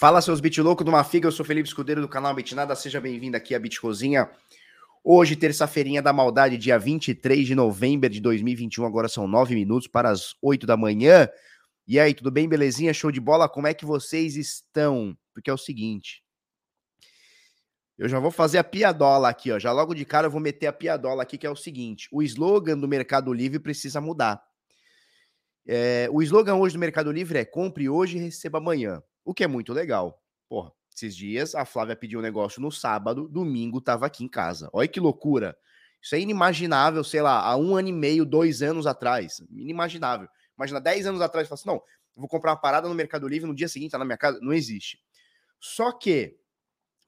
Fala, seus bit loucos do Mafiga, eu sou Felipe Escudeiro do canal Bitnada, seja bem-vindo aqui à Bitcozinha. Hoje, terça-feirinha da maldade, dia 23 de novembro de 2021, agora são nove minutos para as oito da manhã. E aí, tudo bem, belezinha? Show de bola? Como é que vocês estão? Porque é o seguinte, eu já vou fazer a piadola aqui, ó. Já logo de cara eu vou meter a piadola aqui, que é o seguinte: o slogan do Mercado Livre precisa mudar. É, o slogan hoje do Mercado Livre é compre hoje e receba amanhã. O que é muito legal. Porra, esses dias a Flávia pediu um negócio no sábado, domingo tava aqui em casa. Olha que loucura. Isso é inimaginável, sei lá, há um ano e meio, dois anos atrás. Inimaginável. Imagina, dez anos atrás, fala assim: não, vou comprar uma parada no Mercado Livre, no dia seguinte tá na minha casa. Não existe. Só que,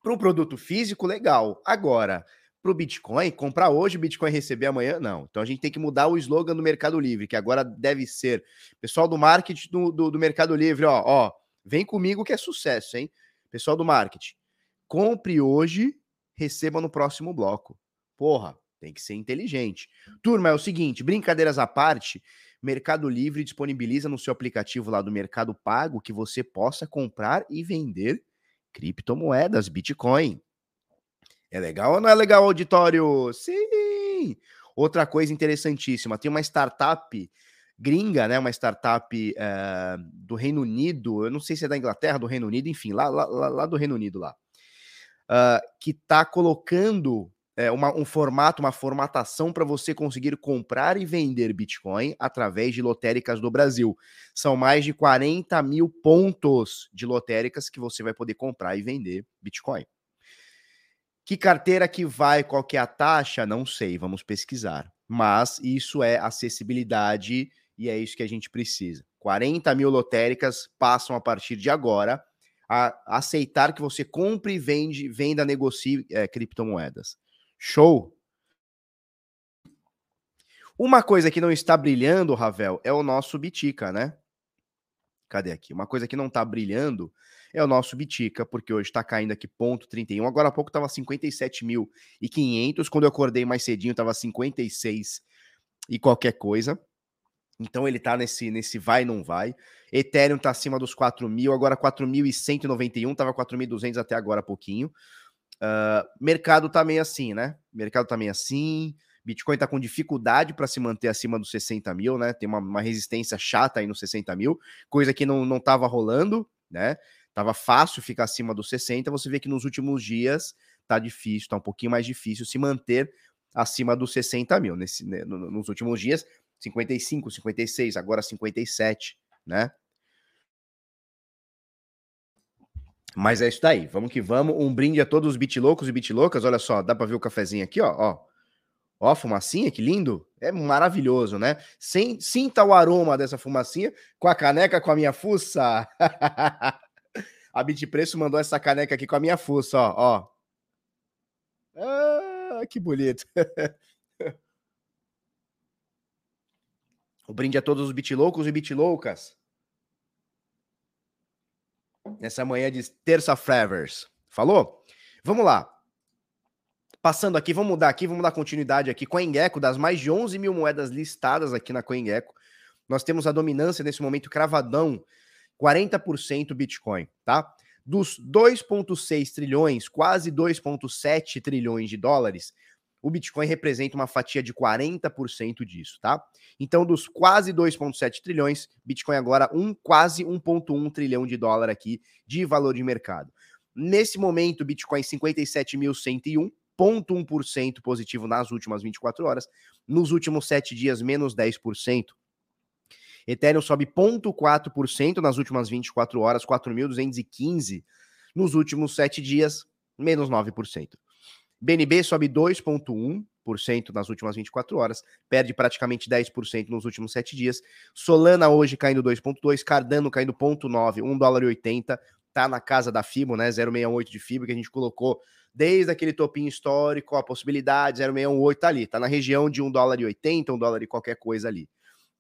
para um produto físico, legal. Agora, para o Bitcoin, comprar hoje, o Bitcoin receber amanhã, não. Então a gente tem que mudar o slogan do Mercado Livre, que agora deve ser. Pessoal do marketing do, do, do Mercado Livre, ó, ó, Vem comigo que é sucesso, hein? Pessoal do marketing. Compre hoje, receba no próximo bloco. Porra, tem que ser inteligente. Turma, é o seguinte, brincadeiras à parte, Mercado Livre disponibiliza no seu aplicativo lá do Mercado Pago que você possa comprar e vender criptomoedas, Bitcoin. É legal ou não é legal, auditório? Sim! Outra coisa interessantíssima, tem uma startup gringa, né? Uma startup é, do Reino Unido, eu não sei se é da Inglaterra, do Reino Unido, enfim, lá, lá, lá do Reino Unido lá, uh, que está colocando é, uma, um formato, uma formatação para você conseguir comprar e vender Bitcoin através de lotéricas do Brasil. São mais de 40 mil pontos de lotéricas que você vai poder comprar e vender Bitcoin. Que carteira que vai, qual que é a taxa? Não sei, vamos pesquisar. Mas isso é acessibilidade e é isso que a gente precisa. 40 mil lotéricas passam a partir de agora a aceitar que você compre e vende, venda, negocie é, criptomoedas. Show? Uma coisa que não está brilhando, Ravel, é o nosso Bitica, né? Cadê aqui? Uma coisa que não está brilhando é o nosso Bitica, porque hoje está caindo aqui ponto 31. Agora há pouco estava 57.500. Quando eu acordei mais cedinho, estava 56 e qualquer coisa. Então ele tá nesse, nesse vai não vai. Ethereum tá acima dos 4 mil, agora 4.191, tava 4.200 até agora há pouquinho. Uh, mercado tá meio assim, né? Mercado tá meio assim. Bitcoin tá com dificuldade para se manter acima dos 60 mil, né? Tem uma, uma, resistência chata aí nos 60 mil, coisa que não, não tava rolando, né? Tava fácil ficar acima dos 60. Você vê que nos últimos dias tá difícil, tá um pouquinho mais difícil se manter acima dos 60 mil. Nesse, né, nos últimos dias, 55, 56, agora 57, né? Mas é isso daí, vamos que vamos. Um brinde a todos os bitlocos e bitloucas. Olha só, dá para ver o cafezinho aqui, ó, ó. Ó, fumacinha, que lindo. É maravilhoso, né? Sem, sinta o aroma dessa fumacinha com a caneca com a minha fuça. a Bitpreço mandou essa caneca aqui com a minha fuça, ó, ó. Ah, que bonito. O brinde a todos os bitloucos e bitloucas. Nessa manhã de terça-fevers. Falou? Vamos lá. Passando aqui, vamos mudar aqui, vamos dar continuidade aqui. CoinGecko, das mais de 11 mil moedas listadas aqui na CoinGecko, nós temos a dominância nesse momento cravadão, 40% Bitcoin, tá? Dos 2,6 trilhões, quase 2,7 trilhões de dólares, o Bitcoin representa uma fatia de 40% disso, tá? Então, dos quase 2,7 trilhões, Bitcoin agora um quase 1,1 trilhão de dólar aqui de valor de mercado. Nesse momento, Bitcoin 57.101,1% positivo nas últimas 24 horas. Nos últimos 7 dias, menos 10%. Ethereum sobe 0,4% nas últimas 24 horas, 4.215. Nos últimos 7 dias, menos 9%. BNB sobe 2,1% nas últimas 24 horas, perde praticamente 10% nos últimos 7 dias. Solana hoje caindo 2,2%, Cardano caindo 0,9%, 1 dólar e 80, tá na casa da FIBO, né? 0,68 de FIBO que a gente colocou desde aquele topinho histórico, a possibilidade 0,618 tá ali, tá na região de 1 dólar e 80, 1 dólar e qualquer coisa ali,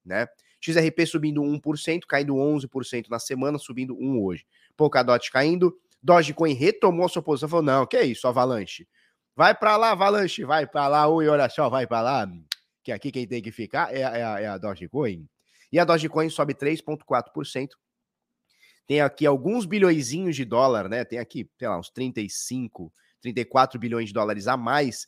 né? XRP subindo 1%, caindo 11% na semana, subindo 1 hoje. Polkadot caindo, Dogecoin retomou a sua posição, falou: "Não, que é isso, Avalanche? Vai para lá, Avalanche, vai para lá, ui, olha só, vai para lá. Que aqui quem tem que ficar é, é, é a Dogecoin. E a Dogecoin sobe 3,4%, tem aqui alguns bilhõezinhos de dólar, né? Tem aqui, sei lá, uns 35, 34 bilhões de dólares a mais.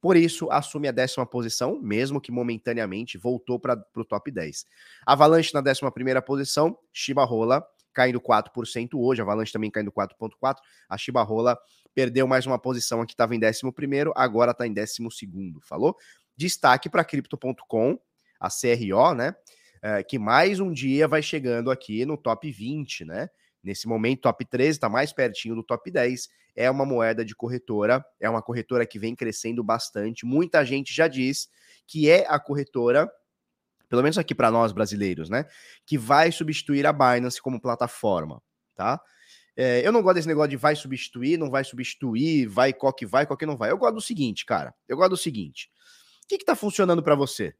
Por isso, assume a décima posição, mesmo que momentaneamente voltou para o top 10. Avalanche na décima primeira posição, Shiba Rola caindo 4% hoje, Avalanche também caindo 4,4%. A Shiba Rola perdeu mais uma posição aqui, estava em 11, agora está em 12. Falou? Destaque para Crypto.com, a CRO, né? É, que mais um dia vai chegando aqui no top 20, né? Nesse momento, top 13 está mais pertinho do top 10. É uma moeda de corretora, é uma corretora que vem crescendo bastante. Muita gente já diz que é a corretora, pelo menos aqui para nós brasileiros, né? Que vai substituir a Binance como plataforma, tá? É, eu não gosto desse negócio de vai substituir, não vai substituir, vai qual que vai, qual que não vai. Eu gosto do seguinte, cara. Eu gosto do seguinte. O que, que tá funcionando para você?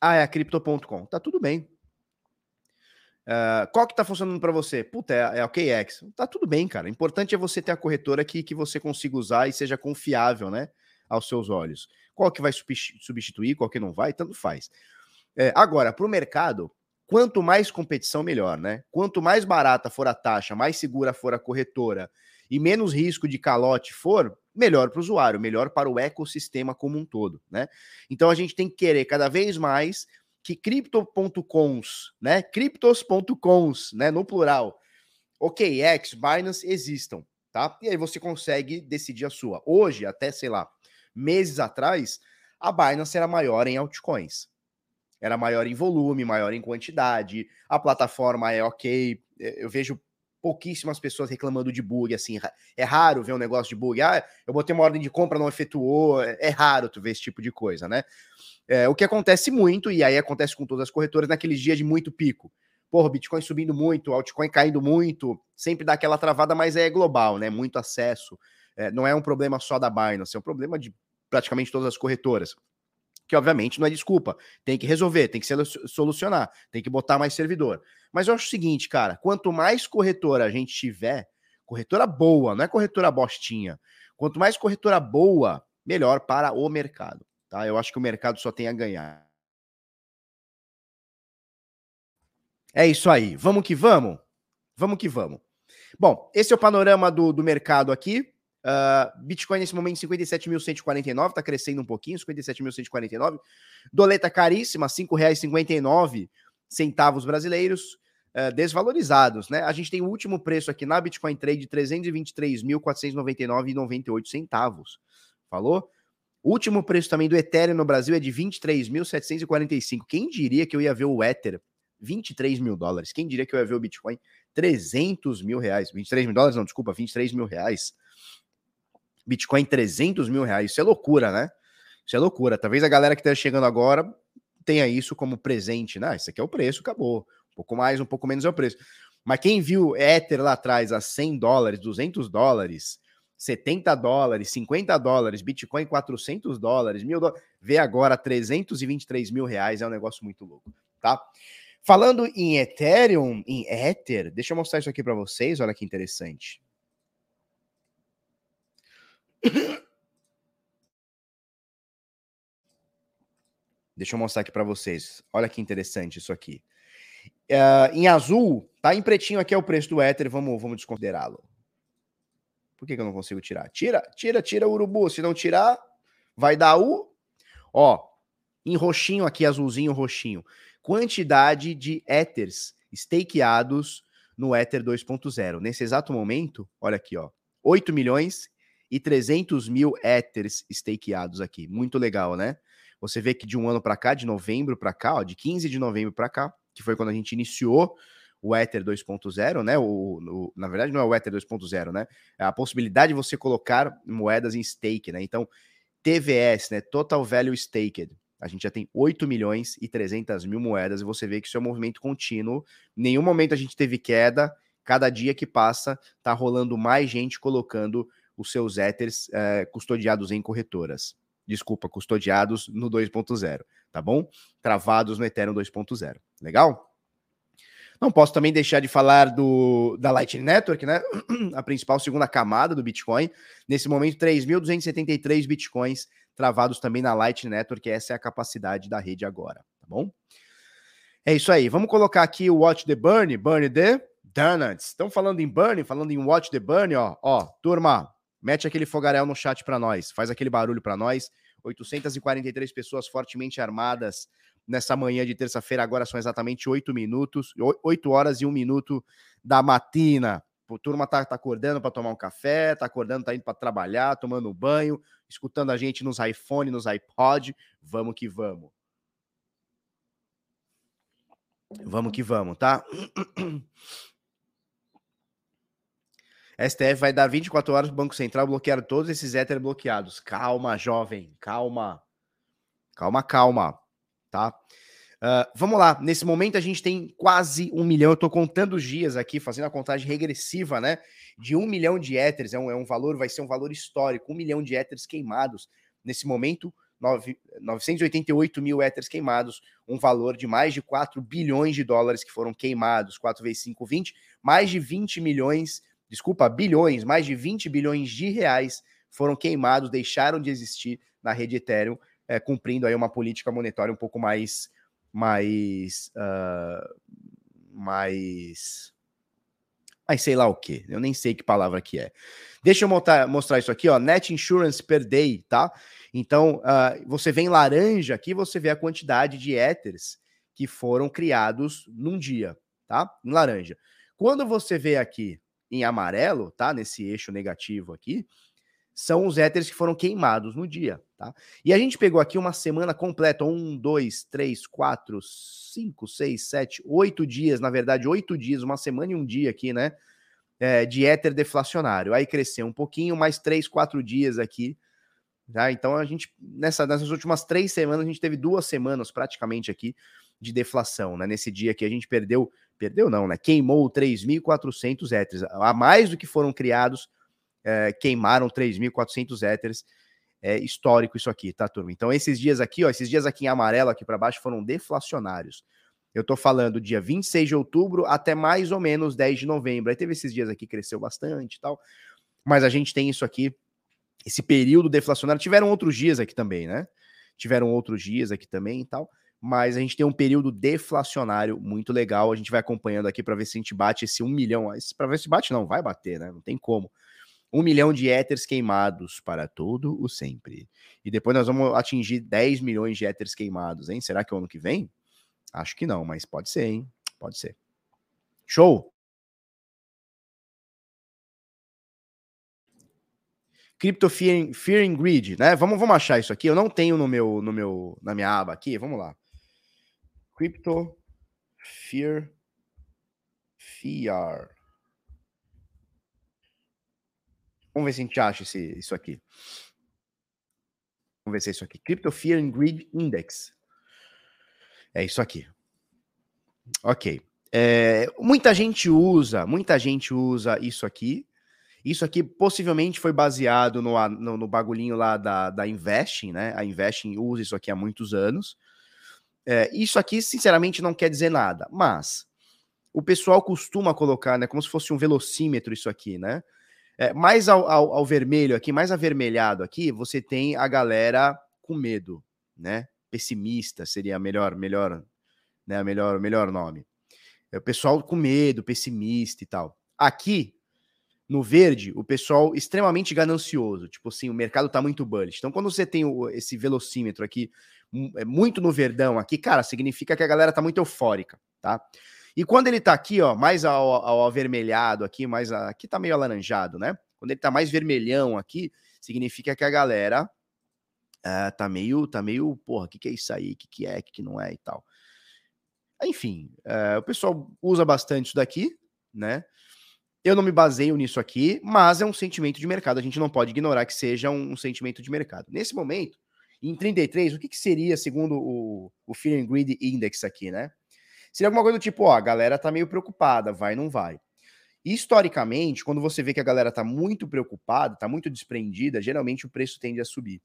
Ah, é a Crypto.com. Tá tudo bem. Uh, qual que tá funcionando para você? Puta, é, é a OKX. Tá tudo bem, cara. O importante é você ter a corretora que, que você consiga usar e seja confiável, né? Aos seus olhos. Qual que vai substituir, qual que não vai, tanto faz. É, agora, para o mercado, quanto mais competição, melhor, né? Quanto mais barata for a taxa, mais segura for a corretora e menos risco de calote for, melhor para o usuário, melhor para o ecossistema como um todo, né? Então a gente tem que querer cada vez mais que cripto.coms, né? Criptos.coms, né? No plural, OKX, Binance existam, tá? E aí você consegue decidir a sua. Hoje, até sei lá, meses atrás, a Binance era maior em altcoins era maior em volume, maior em quantidade, a plataforma é ok. É, eu vejo pouquíssimas pessoas reclamando de bug, assim, é raro ver um negócio de bug. Ah, eu botei uma ordem de compra, não efetuou. É, é raro tu ver esse tipo de coisa, né? É, o que acontece muito, e aí acontece com todas as corretoras, naqueles dias de muito pico. Porra, Bitcoin subindo muito, altcoin caindo muito, sempre dá aquela travada, mas é global, né? Muito acesso. É, não é um problema só da Binance, é um problema de praticamente todas as corretoras que obviamente não é desculpa. Tem que resolver, tem que solucionar, tem que botar mais servidor. Mas eu acho o seguinte, cara, quanto mais corretora a gente tiver, corretora boa, não é corretora bostinha. Quanto mais corretora boa, melhor para o mercado, tá? Eu acho que o mercado só tem a ganhar. É isso aí. Vamos que vamos? Vamos que vamos. Bom, esse é o panorama do, do mercado aqui. Uh, Bitcoin nesse momento 57.149, tá crescendo um pouquinho, 57.149. Doleta caríssima, R$ 5,59 centavos brasileiros, uh, desvalorizados, né? A gente tem o último preço aqui na Bitcoin Trade, 323.499,98 centavos. Falou? O último preço também do Ethereum no Brasil é de 23.745. Quem diria que eu ia ver o Ether 23 mil dólares? Quem diria que eu ia ver o Bitcoin 300 mil reais? 23 mil dólares? Não, desculpa, 23 mil reais. Bitcoin 300 mil reais. Isso é loucura, né? Isso é loucura. Talvez a galera que esteja chegando agora tenha isso como presente, né? Isso aqui é o preço, acabou. Um pouco mais, um pouco menos é o preço. Mas quem viu Ether lá atrás a 100 dólares, 200 dólares, 70 dólares, 50 dólares, Bitcoin 400 dólares, mil dólares, vê agora 323 mil reais, é um negócio muito louco, tá? Falando em Ethereum, em Ether, deixa eu mostrar isso aqui para vocês, olha que interessante. Deixa eu mostrar aqui para vocês. Olha que interessante isso aqui. Uh, em azul, tá em pretinho aqui é o preço do Ether. Vamos, vamos desconsiderá-lo. Por que, que eu não consigo tirar? Tira, tira, tira o urubu. Se não tirar, vai dar o. Ó, em roxinho aqui, azulzinho, roxinho. Quantidade de Ethers stakeados no Ether 2.0. Nesse exato momento, olha aqui, ó. 8 milhões e 300 mil Ethers stakeados aqui. Muito legal, né? Você vê que de um ano para cá, de novembro para cá, ó, de 15 de novembro para cá, que foi quando a gente iniciou o Ether 2.0, né? O, o, na verdade, não é o Ether 2.0, né? É a possibilidade de você colocar moedas em stake, né? Então, TVS, né? Total Value Staked. A gente já tem 8 milhões e 300 mil moedas e você vê que isso é um movimento contínuo. Em nenhum momento a gente teve queda. Cada dia que passa, tá rolando mais gente colocando os seus Ethers é, custodiados em corretoras. Desculpa, custodiados no 2.0, tá bom? Travados no Ethereum 2.0. Legal? Não posso também deixar de falar do da Lightning Network, né? A principal segunda camada do Bitcoin. Nesse momento, 3.273 Bitcoins travados também na Lightning Network. Essa é a capacidade da rede agora, tá bom? É isso aí. Vamos colocar aqui o Watch the Burn, Burn the Donuts. Estão falando em Burn, falando em Watch the Burn, ó. Ó, turma, mete aquele fogaréu no chat para nós, faz aquele barulho para nós. 843 pessoas fortemente armadas nessa manhã de terça-feira. Agora são exatamente 8 minutos, 8 horas e 1 minuto da matina. A turma tá, tá acordando para tomar um café, tá acordando, tá indo para trabalhar, tomando banho, escutando a gente nos iPhone, nos iPod. Vamos que vamos. Vamos que vamos, tá? STF vai dar 24 horas para o Banco Central bloquear todos esses héteros bloqueados. Calma, jovem, calma. Calma, calma, tá? Uh, vamos lá, nesse momento a gente tem quase um milhão. Eu estou contando os dias aqui, fazendo a contagem regressiva, né? De um milhão de éteres, é um, é um valor, vai ser um valor histórico, um milhão de éteres queimados. Nesse momento, 9, 988 mil éteres queimados, um valor de mais de 4 bilhões de dólares que foram queimados, 4 vezes 5, 20, mais de 20 milhões desculpa, bilhões, mais de 20 bilhões de reais foram queimados, deixaram de existir na rede Ethereum, é, cumprindo aí uma política monetária um pouco mais, mais, uh, mais, sei lá o que, eu nem sei que palavra que é. Deixa eu mostrar, mostrar isso aqui, ó, net insurance per day, tá? Então, uh, você vê em laranja aqui, você vê a quantidade de Ethers que foram criados num dia, tá? Em laranja. Quando você vê aqui em amarelo, tá? Nesse eixo negativo aqui, são os éteres que foram queimados no dia, tá? E a gente pegou aqui uma semana completa, um, dois, três, quatro, cinco, seis, sete, oito dias, na verdade, oito dias, uma semana e um dia aqui, né? É, de éter deflacionário. Aí cresceu um pouquinho, mais três, quatro dias aqui, tá? Então a gente, nessa, nessas últimas três semanas, a gente teve duas semanas praticamente aqui de deflação, né? Nesse dia que a gente perdeu Perdeu não, né? Queimou 3.400 éteres. A mais do que foram criados, é, queimaram 3.400 éteres. É histórico isso aqui, tá, turma? Então, esses dias aqui, ó, esses dias aqui em amarelo, aqui para baixo, foram deflacionários. Eu tô falando dia 26 de outubro até mais ou menos 10 de novembro. Aí teve esses dias aqui, cresceu bastante e tal. Mas a gente tem isso aqui, esse período deflacionário. Tiveram outros dias aqui também, né? Tiveram outros dias aqui também e tal mas a gente tem um período deflacionário muito legal. A gente vai acompanhando aqui para ver se a gente bate esse um milhão. Para ver se bate, não, vai bater, né? Não tem como. Um milhão de éteres queimados para todo o sempre. E depois nós vamos atingir 10 milhões de éteres queimados, hein? Será que é o ano que vem? Acho que não, mas pode ser, hein? Pode ser. Show! Crypto Fear, Fear and Greed, né? Vamos, vamos achar isso aqui. Eu não tenho no meu, no meu, na minha aba aqui. Vamos lá. Crypto Fear Fear. Vamos ver se a gente acha esse, isso aqui. Vamos ver se é isso aqui. Crypto Fear and Greed Index. É isso aqui. Ok. É, muita gente usa, muita gente usa isso aqui. Isso aqui possivelmente foi baseado no, no, no bagulhinho lá da, da Investing, né? A Investing usa isso aqui há muitos anos. É, isso aqui, sinceramente, não quer dizer nada, mas o pessoal costuma colocar, né, como se fosse um velocímetro isso aqui, né? É, mais ao, ao, ao, vermelho aqui, mais avermelhado aqui, você tem a galera com medo, né? Pessimista seria melhor, melhor, né? Melhor, melhor nome. É o pessoal com medo, pessimista e tal. Aqui, no verde, o pessoal extremamente ganancioso, tipo assim, o mercado tá muito bullish. Então, quando você tem o, esse velocímetro aqui muito no verdão aqui, cara, significa que a galera tá muito eufórica, tá? E quando ele tá aqui, ó, mais ao, ao avermelhado aqui, mais a, aqui tá meio alaranjado, né? Quando ele tá mais vermelhão aqui, significa que a galera uh, tá meio, tá meio, porra, o que que é isso aí? O que que é, o que que não é e tal. Enfim, uh, o pessoal usa bastante isso daqui, né? Eu não me baseio nisso aqui, mas é um sentimento de mercado. A gente não pode ignorar que seja um, um sentimento de mercado. Nesse momento, em 33, o que, que seria, segundo o, o Fear and Greed Index aqui, né? Seria alguma coisa do tipo, ó, a galera tá meio preocupada, vai, não vai. Historicamente, quando você vê que a galera tá muito preocupada, tá muito desprendida, geralmente o preço tende a subir.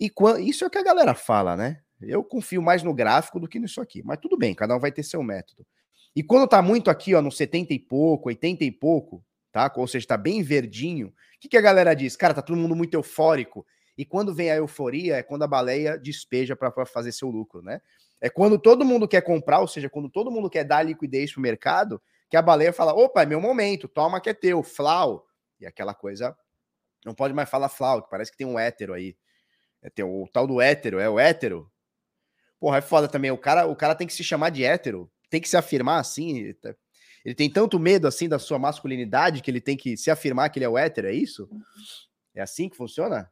E isso é o que a galera fala, né? Eu confio mais no gráfico do que nisso aqui, mas tudo bem, cada um vai ter seu método. E quando tá muito aqui, ó, no 70 e pouco, 80 e pouco, tá? Ou seja, tá bem verdinho, o que, que a galera diz? Cara, tá todo mundo muito eufórico E quando vem a euforia, é quando a baleia despeja para fazer seu lucro, né? É quando todo mundo quer comprar, ou seja, quando todo mundo quer dar liquidez para o mercado, que a baleia fala: opa, é meu momento, toma que é teu, flau. E aquela coisa. Não pode mais falar flau, que parece que tem um hétero aí. É, tem o, o tal do hétero, é o hétero. Porra, é foda também. O cara, o cara tem que se chamar de hétero, tem que se afirmar assim. Ele tem tanto medo assim da sua masculinidade que ele tem que se afirmar que ele é o hétero, é isso? É assim que funciona?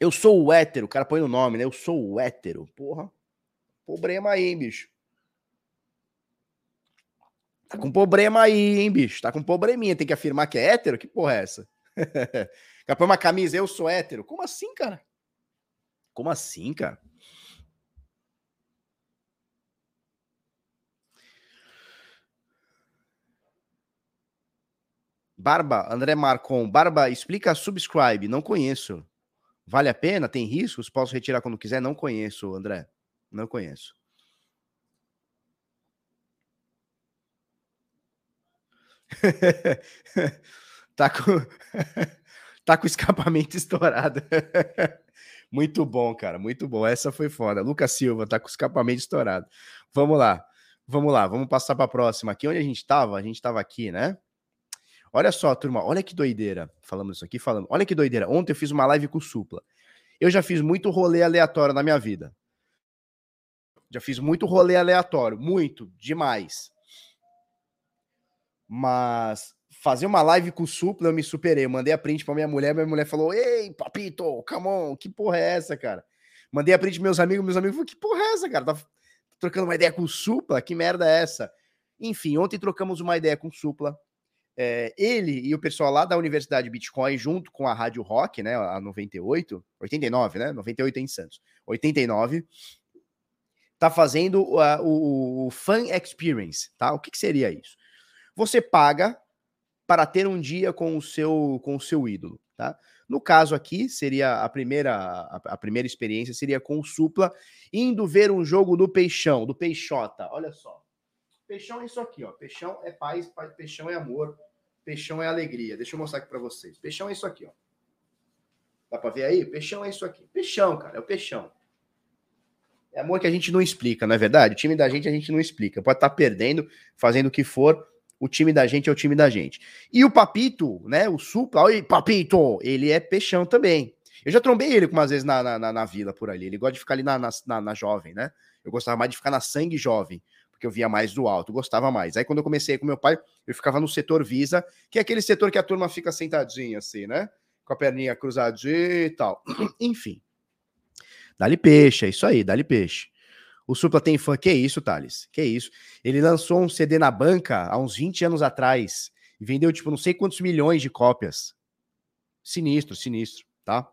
Eu sou o hétero, o cara põe no nome, né? Eu sou o hétero. Porra. Problema aí, hein, bicho. Tá com problema aí, hein, bicho? Tá com probleminha. Tem que afirmar que é hétero? Que porra é essa? cara põe uma camisa, eu sou hétero. Como assim, cara? Como assim, cara? Barba, André Marcon. Barba, explica subscribe. Não conheço. Vale a pena? Tem riscos? Posso retirar quando quiser? Não conheço, André. Não conheço. tá com tá com escapamento estourado. muito bom, cara, muito bom. Essa foi foda. Lucas Silva tá com escapamento estourado. Vamos lá. Vamos lá, vamos passar para a próxima. Aqui onde a gente estava, a gente estava aqui, né? Olha só, turma, olha que doideira. Falando isso aqui, falando. Olha que doideira. Ontem eu fiz uma live com o Supla. Eu já fiz muito rolê aleatório na minha vida. Já fiz muito rolê aleatório, muito, demais. Mas fazer uma live com o Supla, eu me superei. Eu mandei a print pra minha mulher, minha mulher falou: Ei, papito, come on, que porra é essa, cara? Mandei a print pros meus amigos, meus amigos falaram: Que porra é essa, cara? Tá trocando uma ideia com o Supla? Que merda é essa? Enfim, ontem trocamos uma ideia com o Supla. É, ele e o pessoal lá da Universidade Bitcoin, junto com a Rádio Rock, né, a 98, 89, né, 98 em Santos, 89, tá fazendo uh, o, o Fan Experience, tá? O que, que seria isso? Você paga para ter um dia com o seu com o seu ídolo, tá? No caso aqui, seria a primeira a, a primeira experiência seria com o Supla indo ver um jogo do Peixão, do Peixota. Olha só. Peixão é isso aqui, ó. Peixão é paz, peixão é amor, peixão é alegria. Deixa eu mostrar aqui para vocês. Peixão é isso aqui, ó. Dá para ver aí? Peixão é isso aqui. Peixão, cara, é o peixão. É amor que a gente não explica, não é verdade? O time da gente a gente não explica. Pode estar tá perdendo, fazendo o que for, o time da gente é o time da gente. E o Papito, né? O Supla, oi, Papito, ele é peixão também. Eu já trombei ele algumas vezes na, na, na, vila por ali. Ele gosta de ficar ali na, na, na jovem, né? Eu gostava mais de ficar na sangue jovem porque eu via mais do alto, gostava mais. Aí quando eu comecei com meu pai, eu ficava no setor Visa, que é aquele setor que a turma fica sentadinha assim, né? Com a perninha cruzadinha e tal. Enfim. Dá-lhe peixe, é isso aí, dá-lhe peixe. O Supla tem fã. Que isso, Thales? Que isso? Ele lançou um CD na banca há uns 20 anos atrás e vendeu, tipo, não sei quantos milhões de cópias. Sinistro, sinistro, tá?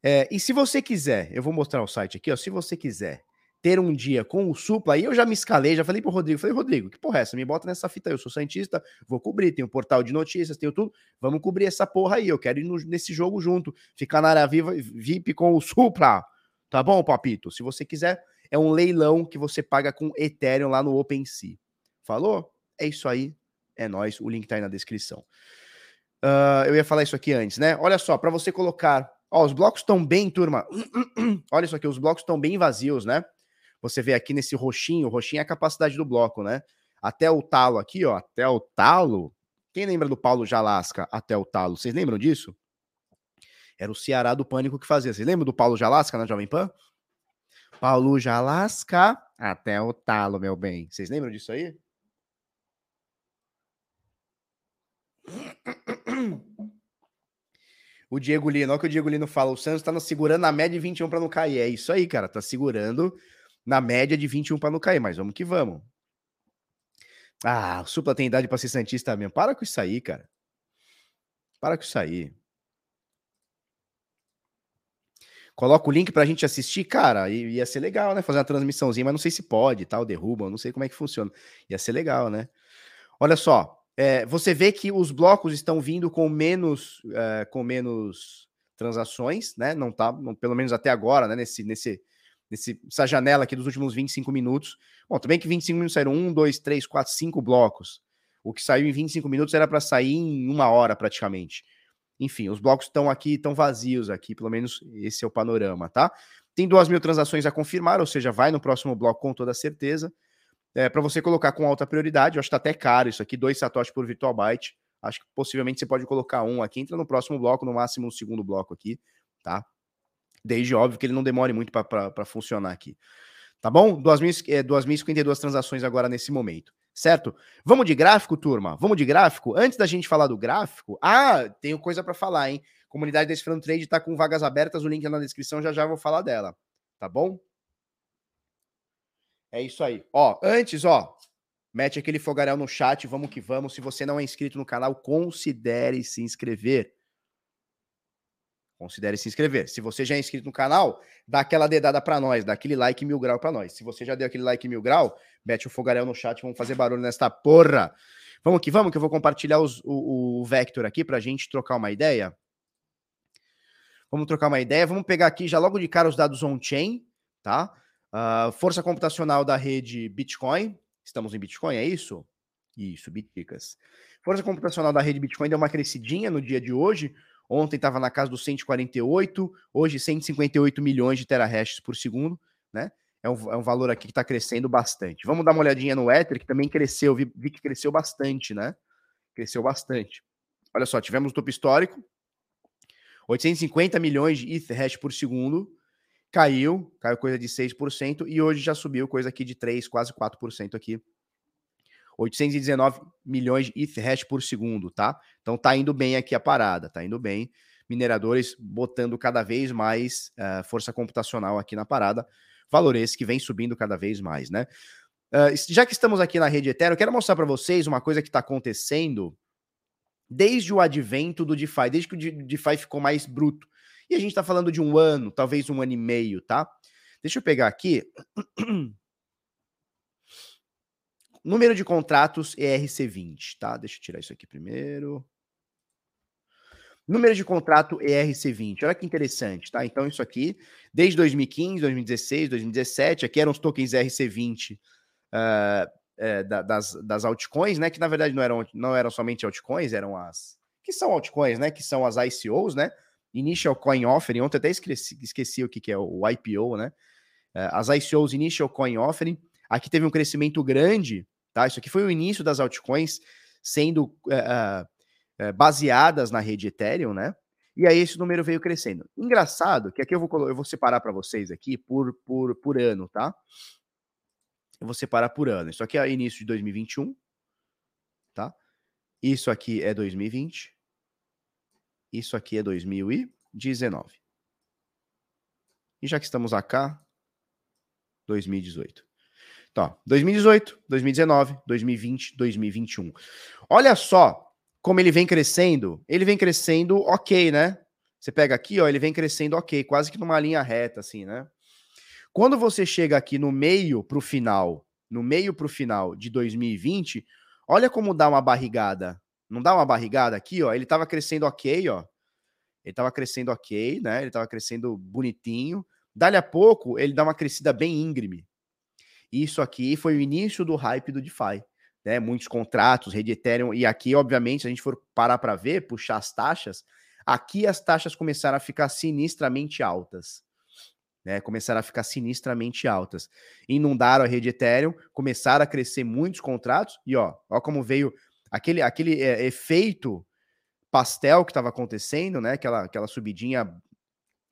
É, e se você quiser, eu vou mostrar o site aqui, ó. Se você quiser ter um dia com o Supla, aí eu já me escalei, já falei pro Rodrigo, falei, Rodrigo, que porra é essa? Me bota nessa fita aí, eu sou cientista, vou cobrir, tenho portal de notícias, tenho tudo, vamos cobrir essa porra aí, eu quero ir no, nesse jogo junto, ficar na área viva, VIP com o Supla, tá bom, papito? Se você quiser, é um leilão que você paga com Ethereum lá no OpenSea. Falou? É isso aí, é nós. o link tá aí na descrição. Uh, eu ia falar isso aqui antes, né? Olha só, para você colocar, ó, os blocos estão bem, turma, olha isso aqui, os blocos estão bem vazios, né? Você vê aqui nesse roxinho, roxinho é a capacidade do bloco, né? Até o talo aqui, ó, até o talo. Quem lembra do Paulo Jalasca até o talo? Vocês lembram disso? Era o Ceará do Pânico que fazia. Vocês lembram do Paulo Jalasca na Jovem Pan? Paulo Jalasca até o talo, meu bem. Vocês lembram disso aí? O Diego Lino, olha o que o Diego Lino fala. O Santos tá segurando na média de 21 para não cair. É isso aí, cara. Tá segurando na média de 21 para não cair, mas vamos que vamos. Ah, o Supla tem idade para ser Santista mesmo. Para com isso aí, cara. Para com isso aí. Coloca o link pra gente assistir, cara, ia ser legal, né? Fazer uma transmissãozinha, mas não sei se pode, tal, derruba, não sei como é que funciona. Ia ser legal, né? Olha só, é, você vê que os blocos estão vindo com menos, é, com menos transações, né? Não tá, não, pelo menos até agora, né? Nesse, nesse, nessa janela aqui dos últimos 25 minutos. Bom, também que 25 minutos saíram 1, 2, 3, 4, 5 blocos. O que saiu em 25 minutos era para sair em uma hora praticamente. enfim, os blocos estão aqui, estão vazios aqui, pelo menos esse é o panorama, tá? Tem duas mil transações a confirmar, ou seja, vai no próximo bloco com toda certeza. É, para você colocar com alta prioridade, eu acho que tá até caro isso aqui, dois satoshis por virtual byte. Acho que possivelmente você pode colocar um aqui, entra no próximo bloco, no máximo no segundo bloco aqui, tá? Desde óbvio que ele não demore muito para funcionar aqui. Tá bom? 2.052 é, transações agora nesse momento certo? Vamos de gráfico, turma? Vamos de gráfico? Antes da gente falar do gráfico, ah, tenho coisa para falar, hein? Comunidade Decifrando Trade está com vagas abertas, o link é na descrição, já já vou falar dela, tá bom? É isso aí. Ó, antes, ó, mete aquele fogaréu no chat, vamos que vamos. Se você não é inscrito no canal, considere se inscrever. Considere se inscrever. Se você já é inscrito no canal, dá aquela dedada para nós, dá aquele like mil grau para nós. Se você já deu aquele like mil grau, mete o fogaréu no chat, vamos fazer barulho nesta porra. Vamos que vamos, que eu vou compartilhar os, o, o Vector aqui para a gente trocar uma ideia. Vamos trocar uma ideia. Vamos pegar aqui já logo de cara os dados on-chain, tá? Uh, força computacional da rede Bitcoin. Estamos em Bitcoin, é isso? Isso, Bitcas. Força computacional da rede Bitcoin deu uma crescidinha no dia de hoje. Ontem estava na casa dos 148, hoje 158 milhões de terahashes por segundo, né? É um, é um valor aqui que está crescendo bastante. Vamos dar uma olhadinha no Ether, que também cresceu, vi, vi que cresceu bastante, né? Cresceu bastante. Olha só, tivemos o topo histórico, 850 milhões de ETH por segundo, caiu, caiu coisa de 6%, e hoje já subiu coisa aqui de 3, quase 4% aqui 819 milhões de ETH por segundo, tá? Então tá indo bem aqui a parada, tá indo bem. Mineradores botando cada vez mais uh, força computacional aqui na parada. Valor esse que vem subindo cada vez mais, né? Uh, já que estamos aqui na rede Ethereum, eu quero mostrar para vocês uma coisa que está acontecendo desde o advento do DeFi, desde que o DeFi ficou mais bruto. E a gente está falando de um ano, talvez um ano e meio, tá? Deixa eu pegar aqui. Número de contratos ERC20, tá? Deixa eu tirar isso aqui primeiro. Número de contrato ERC20. Olha que interessante, tá? Então, isso aqui, desde 2015, 2016, 2017, aqui eram os tokens ERC20 uh, é, das, das altcoins, né? Que na verdade não eram, não eram somente altcoins, eram as. Que são altcoins, né? Que são as ICOs, né? Initial Coin Offering. Ontem até esqueci, esqueci o que, que é o IPO, né? Uh, as ICOs Initial Coin Offering. Aqui teve um crescimento grande Tá? Isso aqui foi o início das altcoins sendo uh, baseadas na rede Ethereum, né? E aí esse número veio crescendo. Engraçado que aqui eu vou, eu vou separar para vocês aqui por, por, por ano, tá? Eu vou separar por ano. Isso aqui é início de 2021, tá? Isso aqui é 2020. Isso aqui é 2019. E já que estamos acá, 2018. Tá, 2018, 2019, 2020, 2021. Olha só como ele vem crescendo. Ele vem crescendo ok, né? Você pega aqui, ó, ele vem crescendo ok, quase que numa linha reta, assim, né? Quando você chega aqui no meio para o final, no meio para o final de 2020, olha como dá uma barrigada. Não dá uma barrigada aqui, ó? Ele estava crescendo ok, ó. Ele estava crescendo ok, né? Ele estava crescendo bonitinho. Dali a pouco, ele dá uma crescida bem íngreme. Isso aqui foi o início do hype do DeFi. Né? Muitos contratos, rede Ethereum, e aqui, obviamente, se a gente for parar para ver, puxar as taxas, aqui as taxas começaram a ficar sinistramente altas. Né, começaram a ficar sinistramente altas. Inundaram a rede Ethereum, começaram a crescer muitos contratos, e ó, ó como veio aquele, aquele é, efeito pastel que estava acontecendo, né? Aquela, aquela subidinha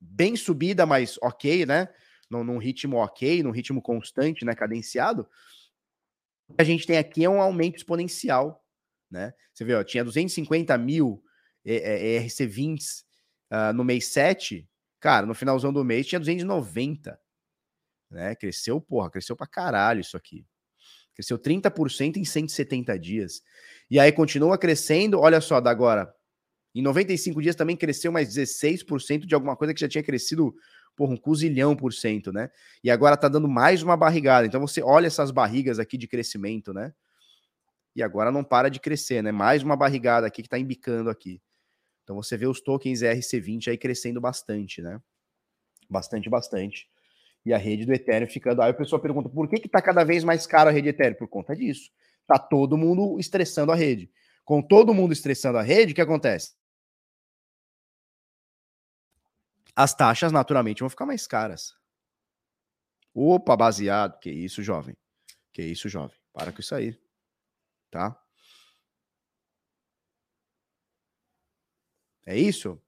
bem subida, mas ok, né? Num, num ritmo ok, num ritmo constante, né, cadenciado, o que a gente tem aqui é um aumento exponencial, né? Você vê, ó, tinha 250 mil ERC20s uh, no mês 7, cara, no finalzão do mês tinha 290, né? Cresceu, porra, cresceu pra caralho isso aqui. Cresceu 30% em 170 dias. E aí continua crescendo, olha só, da agora, em 95 dias também cresceu mais 16% de alguma coisa que já tinha crescido porra, um cozilhão por cento, né? E agora tá dando mais uma barrigada. Então você olha essas barrigas aqui de crescimento, né? E agora não para de crescer, né? Mais uma barrigada aqui que tá embicando aqui. Então você vê os tokens RC20 aí crescendo bastante, né? Bastante, bastante. E a rede do Ethereum ficando. Aí a pessoa pergunta: por que, que tá cada vez mais caro a rede Ethereum? Por conta disso. Tá todo mundo estressando a rede. Com todo mundo estressando a rede, o que acontece? As taxas naturalmente vão ficar mais caras. Opa, baseado. Que isso, jovem. Que isso, jovem. Para com isso aí. Tá? É isso?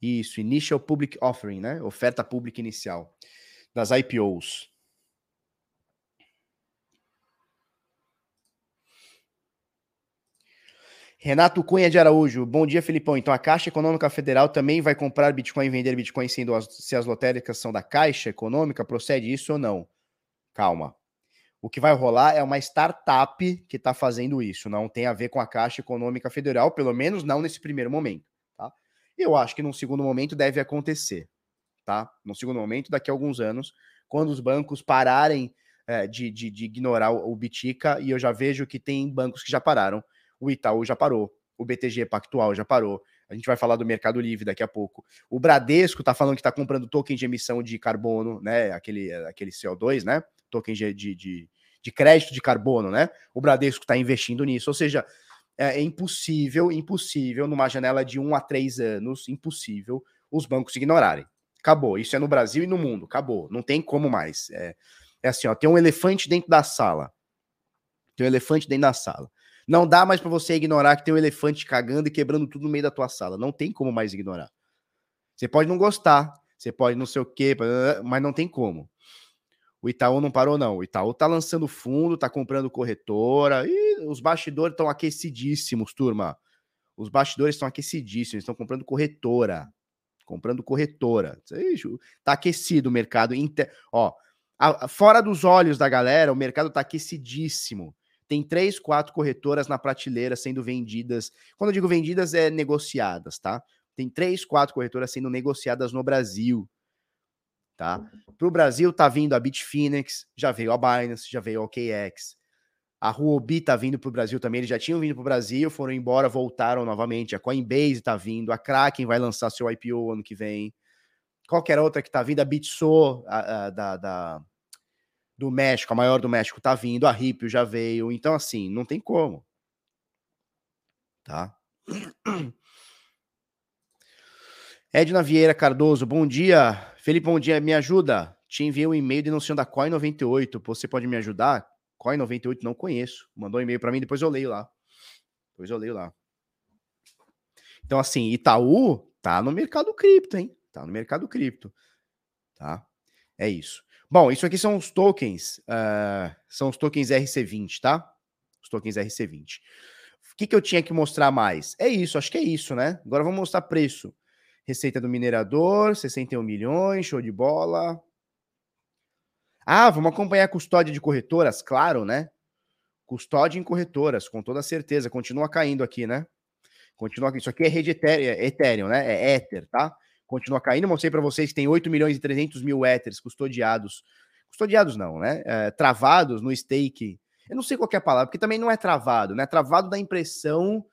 Isso, Initial Public Offering, né? Oferta pública inicial das IPOs. Renato Cunha de Araújo, bom dia, Felipão. Então a Caixa Econômica Federal também vai comprar Bitcoin e vender Bitcoin sendo as, se as lotéricas são da Caixa Econômica? Procede isso ou não? Calma. O que vai rolar é uma startup que está fazendo isso. Não tem a ver com a Caixa Econômica Federal, pelo menos não nesse primeiro momento. Tá? Eu acho que num segundo momento deve acontecer. Tá? No segundo momento, daqui a alguns anos, quando os bancos pararem é, de, de, de, ignorar o Bitica, e eu já vejo que tem bancos que já pararam o Itaú já parou, o BTG Pactual já parou. A gente vai falar do Mercado Livre daqui a pouco. O Bradesco está falando que está comprando token de emissão de carbono, né? Aquele, aquele CO2, né? Token de, de, de, crédito de carbono, né? O Bradesco está investindo nisso. Ou seja, é, é impossível, impossível, numa janela de um a três anos, impossível os bancos ignorarem. Acabou. Isso é no Brasil e no mundo. Acabou. Não tem como mais. É, é assim, ó, tem um elefante dentro da sala. Tem um elefante dentro da sala. Não dá mais para você ignorar que tem um elefante cagando e quebrando tudo no meio da tua sala. Não tem como mais ignorar. Você pode não gostar, você pode não sei o quê, mas não tem como. O Itaú não parou, não. O Itaú tá lançando fundo, tá comprando corretora. E os bastidores estão aquecidíssimos, turma. Os bastidores estão aquecidíssimos, estão comprando corretora. Comprando corretora. Tá aquecido o mercado. Ó, fora dos olhos da galera, o mercado tá aquecidíssimo tem três, quatro corretoras na prateleira sendo vendidas. Quando eu digo vendidas, é negociadas, tá? Tem três, quatro corretoras sendo negociadas no Brasil. Tá? Para o Brasil tá vindo a Bitfinex, já veio a Binance, já veio a OKX. A Huobi tá vindo para o Brasil também, eles já tinham vindo para o Brasil, foram embora, voltaram novamente. A Coinbase tá vindo, a Kraken vai lançar seu IPO ano que vem. Qualquer outra que tá vindo, a Bitso, a, a, da, da, do México, a maior do México, tá vindo, a Ripio já veio, então assim, não tem como. Tá? Edna Vieira Cardoso, bom dia. Felipe, bom dia, me ajuda. Te enviei um e-mail denunciando da Coin98. Você pode me ajudar? Coin98 não conheço. Mandou um e-mail para mim, depois eu leio lá. Depois eu leio lá. Então, assim, Itaú tá no mercado cripto, hein? Tá no mercado cripto. Tá? É isso. Bom, isso aqui são os tokens, uh, são os tokens RC20, tá? Os tokens RC20. O que, que eu tinha que mostrar mais? É isso, acho que é isso, né? Agora vamos mostrar preço. Receita do minerador, 61 milhões, show de bola. Ah, vamos acompanhar a custódia de corretoras, claro, né? Custódia em corretoras, com toda certeza. Continua caindo aqui, né? Continua Isso aqui é rede Ethereum, né? É Ether, tá? Continua caindo. Mostrei para vocês que tem 8 milhões e 300 mil Ethers custodiados. Custodiados não, né? É, travados no stake. Eu não sei qual é a palavra, porque também não é travado, né? Travado da impressão.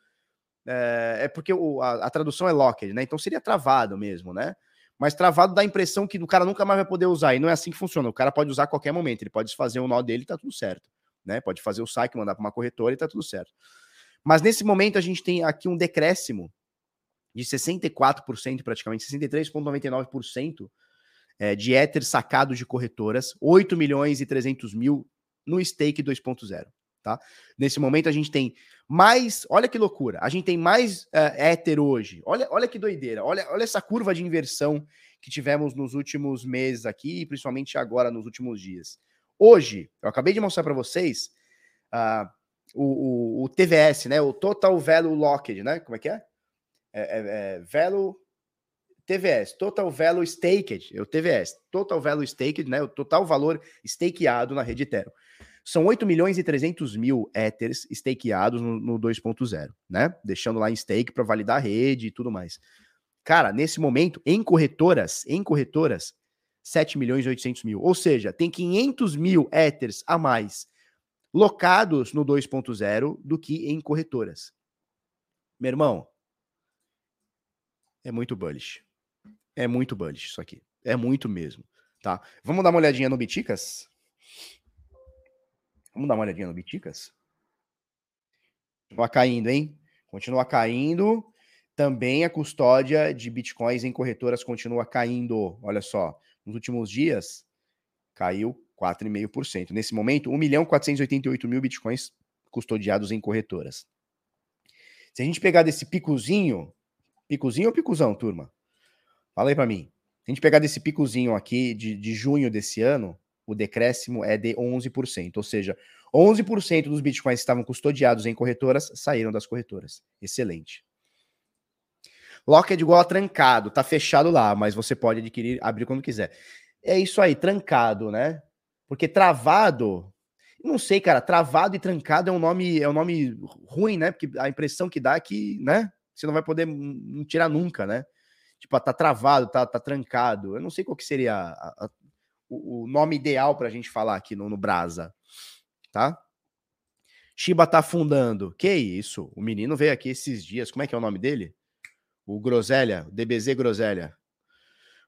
É, é porque o, a, a, tradução é locked, né? Então seria travado mesmo, né? Mas travado dá a impressão que o cara nunca mais vai poder usar. E não é assim que funciona. O cara pode usar a qualquer momento. Ele pode desfazer o nó dele e tá tudo certo. Né? Pode fazer o saque, mandar para uma corretora e tá tudo certo. Mas nesse momento a gente tem aqui um decréscimo de 64%, praticamente 63,99% é, de Ether sacados de corretoras, 8 milhões e 300 mil no stake 2.0. Tá? Nesse momento a gente tem mais, olha que loucura, a gente tem mais uh, Ether hoje. Olha, olha que doideira, olha, olha essa curva de inversão que tivemos nos últimos meses aqui, principalmente agora nos últimos dias. Hoje, eu acabei de mostrar para vocês uh, o, o, o, TVS, né? O Total Value Locked, né? Como é que é? É, é, é Velo TVS, Total Value Staked, é o TVS, Total Value Staked, né, o total valor stakeado na rede Ethereum. São 8 milhões e 300 mil Ethers stakeados no, no 2.0, né? Deixando lá em stake para validar a rede e tudo mais. Cara, nesse momento, em corretoras, em corretoras, 7 milhões e 800 mil. Ou seja, tem 500 mil Ethers a mais locados no 2.0 do que em corretoras. Meu irmão, é muito bullish. É muito bullish isso aqui. É muito mesmo, tá? Vamos dar uma olhadinha no Biticas? Vamos dar uma olhadinha no Biticas? Continua caindo, hein? Continua caindo. também a custódia de bitcoins em corretoras continua caindo. Olha só, nos últimos dias caiu 4,5%. Nesse momento, 1 milhão 488 mil bitcoins custodiados em corretoras. Se a gente pegar desse picozinho, picozinho ou picuzão, turma? Fala aí para mim. Se a gente pegar desse picozinho aqui de, de junho desse ano, o decréscimo é de 11%. Ou seja, 11% dos bitcoins que estavam custodiados em corretoras saíram das corretoras. Excelente. Lock é igual a trancado, tá fechado lá, mas você pode adquirir, abrir quando quiser. É isso aí, trancado, né? Porque travado, não sei, cara, travado e trancado é um nome, é um nome ruim, né? Porque a impressão que dá é que, né, você não vai poder não tirar nunca, né? Tipo, tá travado, tá, tá trancado. Eu não sei qual que seria a, a, o, nome ideal pra gente falar aqui no, no Brasa, tá? Shiba tá afundando. Que isso? O menino veio aqui esses dias. Como é que é o nome dele? O Groselha, o DBZ Groselha.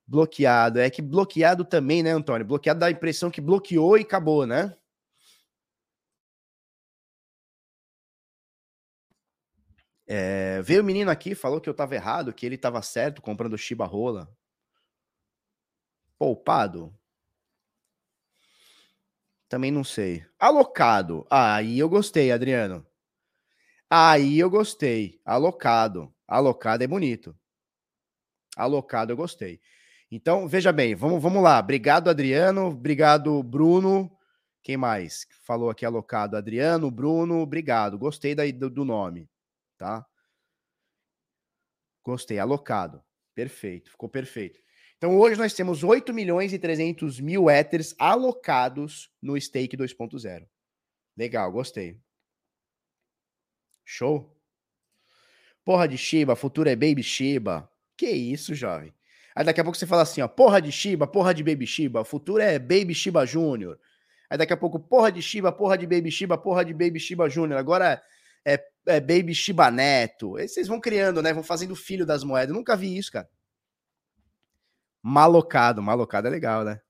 Bloqueado. É que bloqueado também, né, Antônio? Bloqueado dá a impressão que bloqueou e acabou, né? É, veio o menino aqui, falou que eu tava errado, que ele tava certo comprando Shiba Rola. Poupado? Também não sei. Alocado. Aí eu gostei, Adriano. Aí eu gostei. Alocado. Alocado é bonito. Alocado eu gostei. Então, veja bem, vamos, vamos lá. Obrigado, Adriano. Obrigado, Bruno. Quem mais falou aqui alocado? Adriano, Bruno, obrigado. Gostei daí do, do nome, tá? Gostei, alocado. Perfeito, ficou perfeito. Então, hoje nós temos 8 milhões e 300 mil Ethers alocados no Stake 2.0. Legal, gostei. Show? Porra de Shiba, futuro é Baby Shiba. Que isso, jovem? Aí daqui a pouco você fala assim, ó, porra de Shiba, porra de Baby Shiba, futuro é Baby Shiba Júnior. Aí daqui a pouco, porra de Shiba, porra de Baby Shiba, porra de Baby Shiba Júnior. Agora é, é Baby Shiba Neto. Vocês vão criando, né? Vão fazendo filho das moedas. Eu nunca vi isso, cara. Malocado, malocado é legal, né?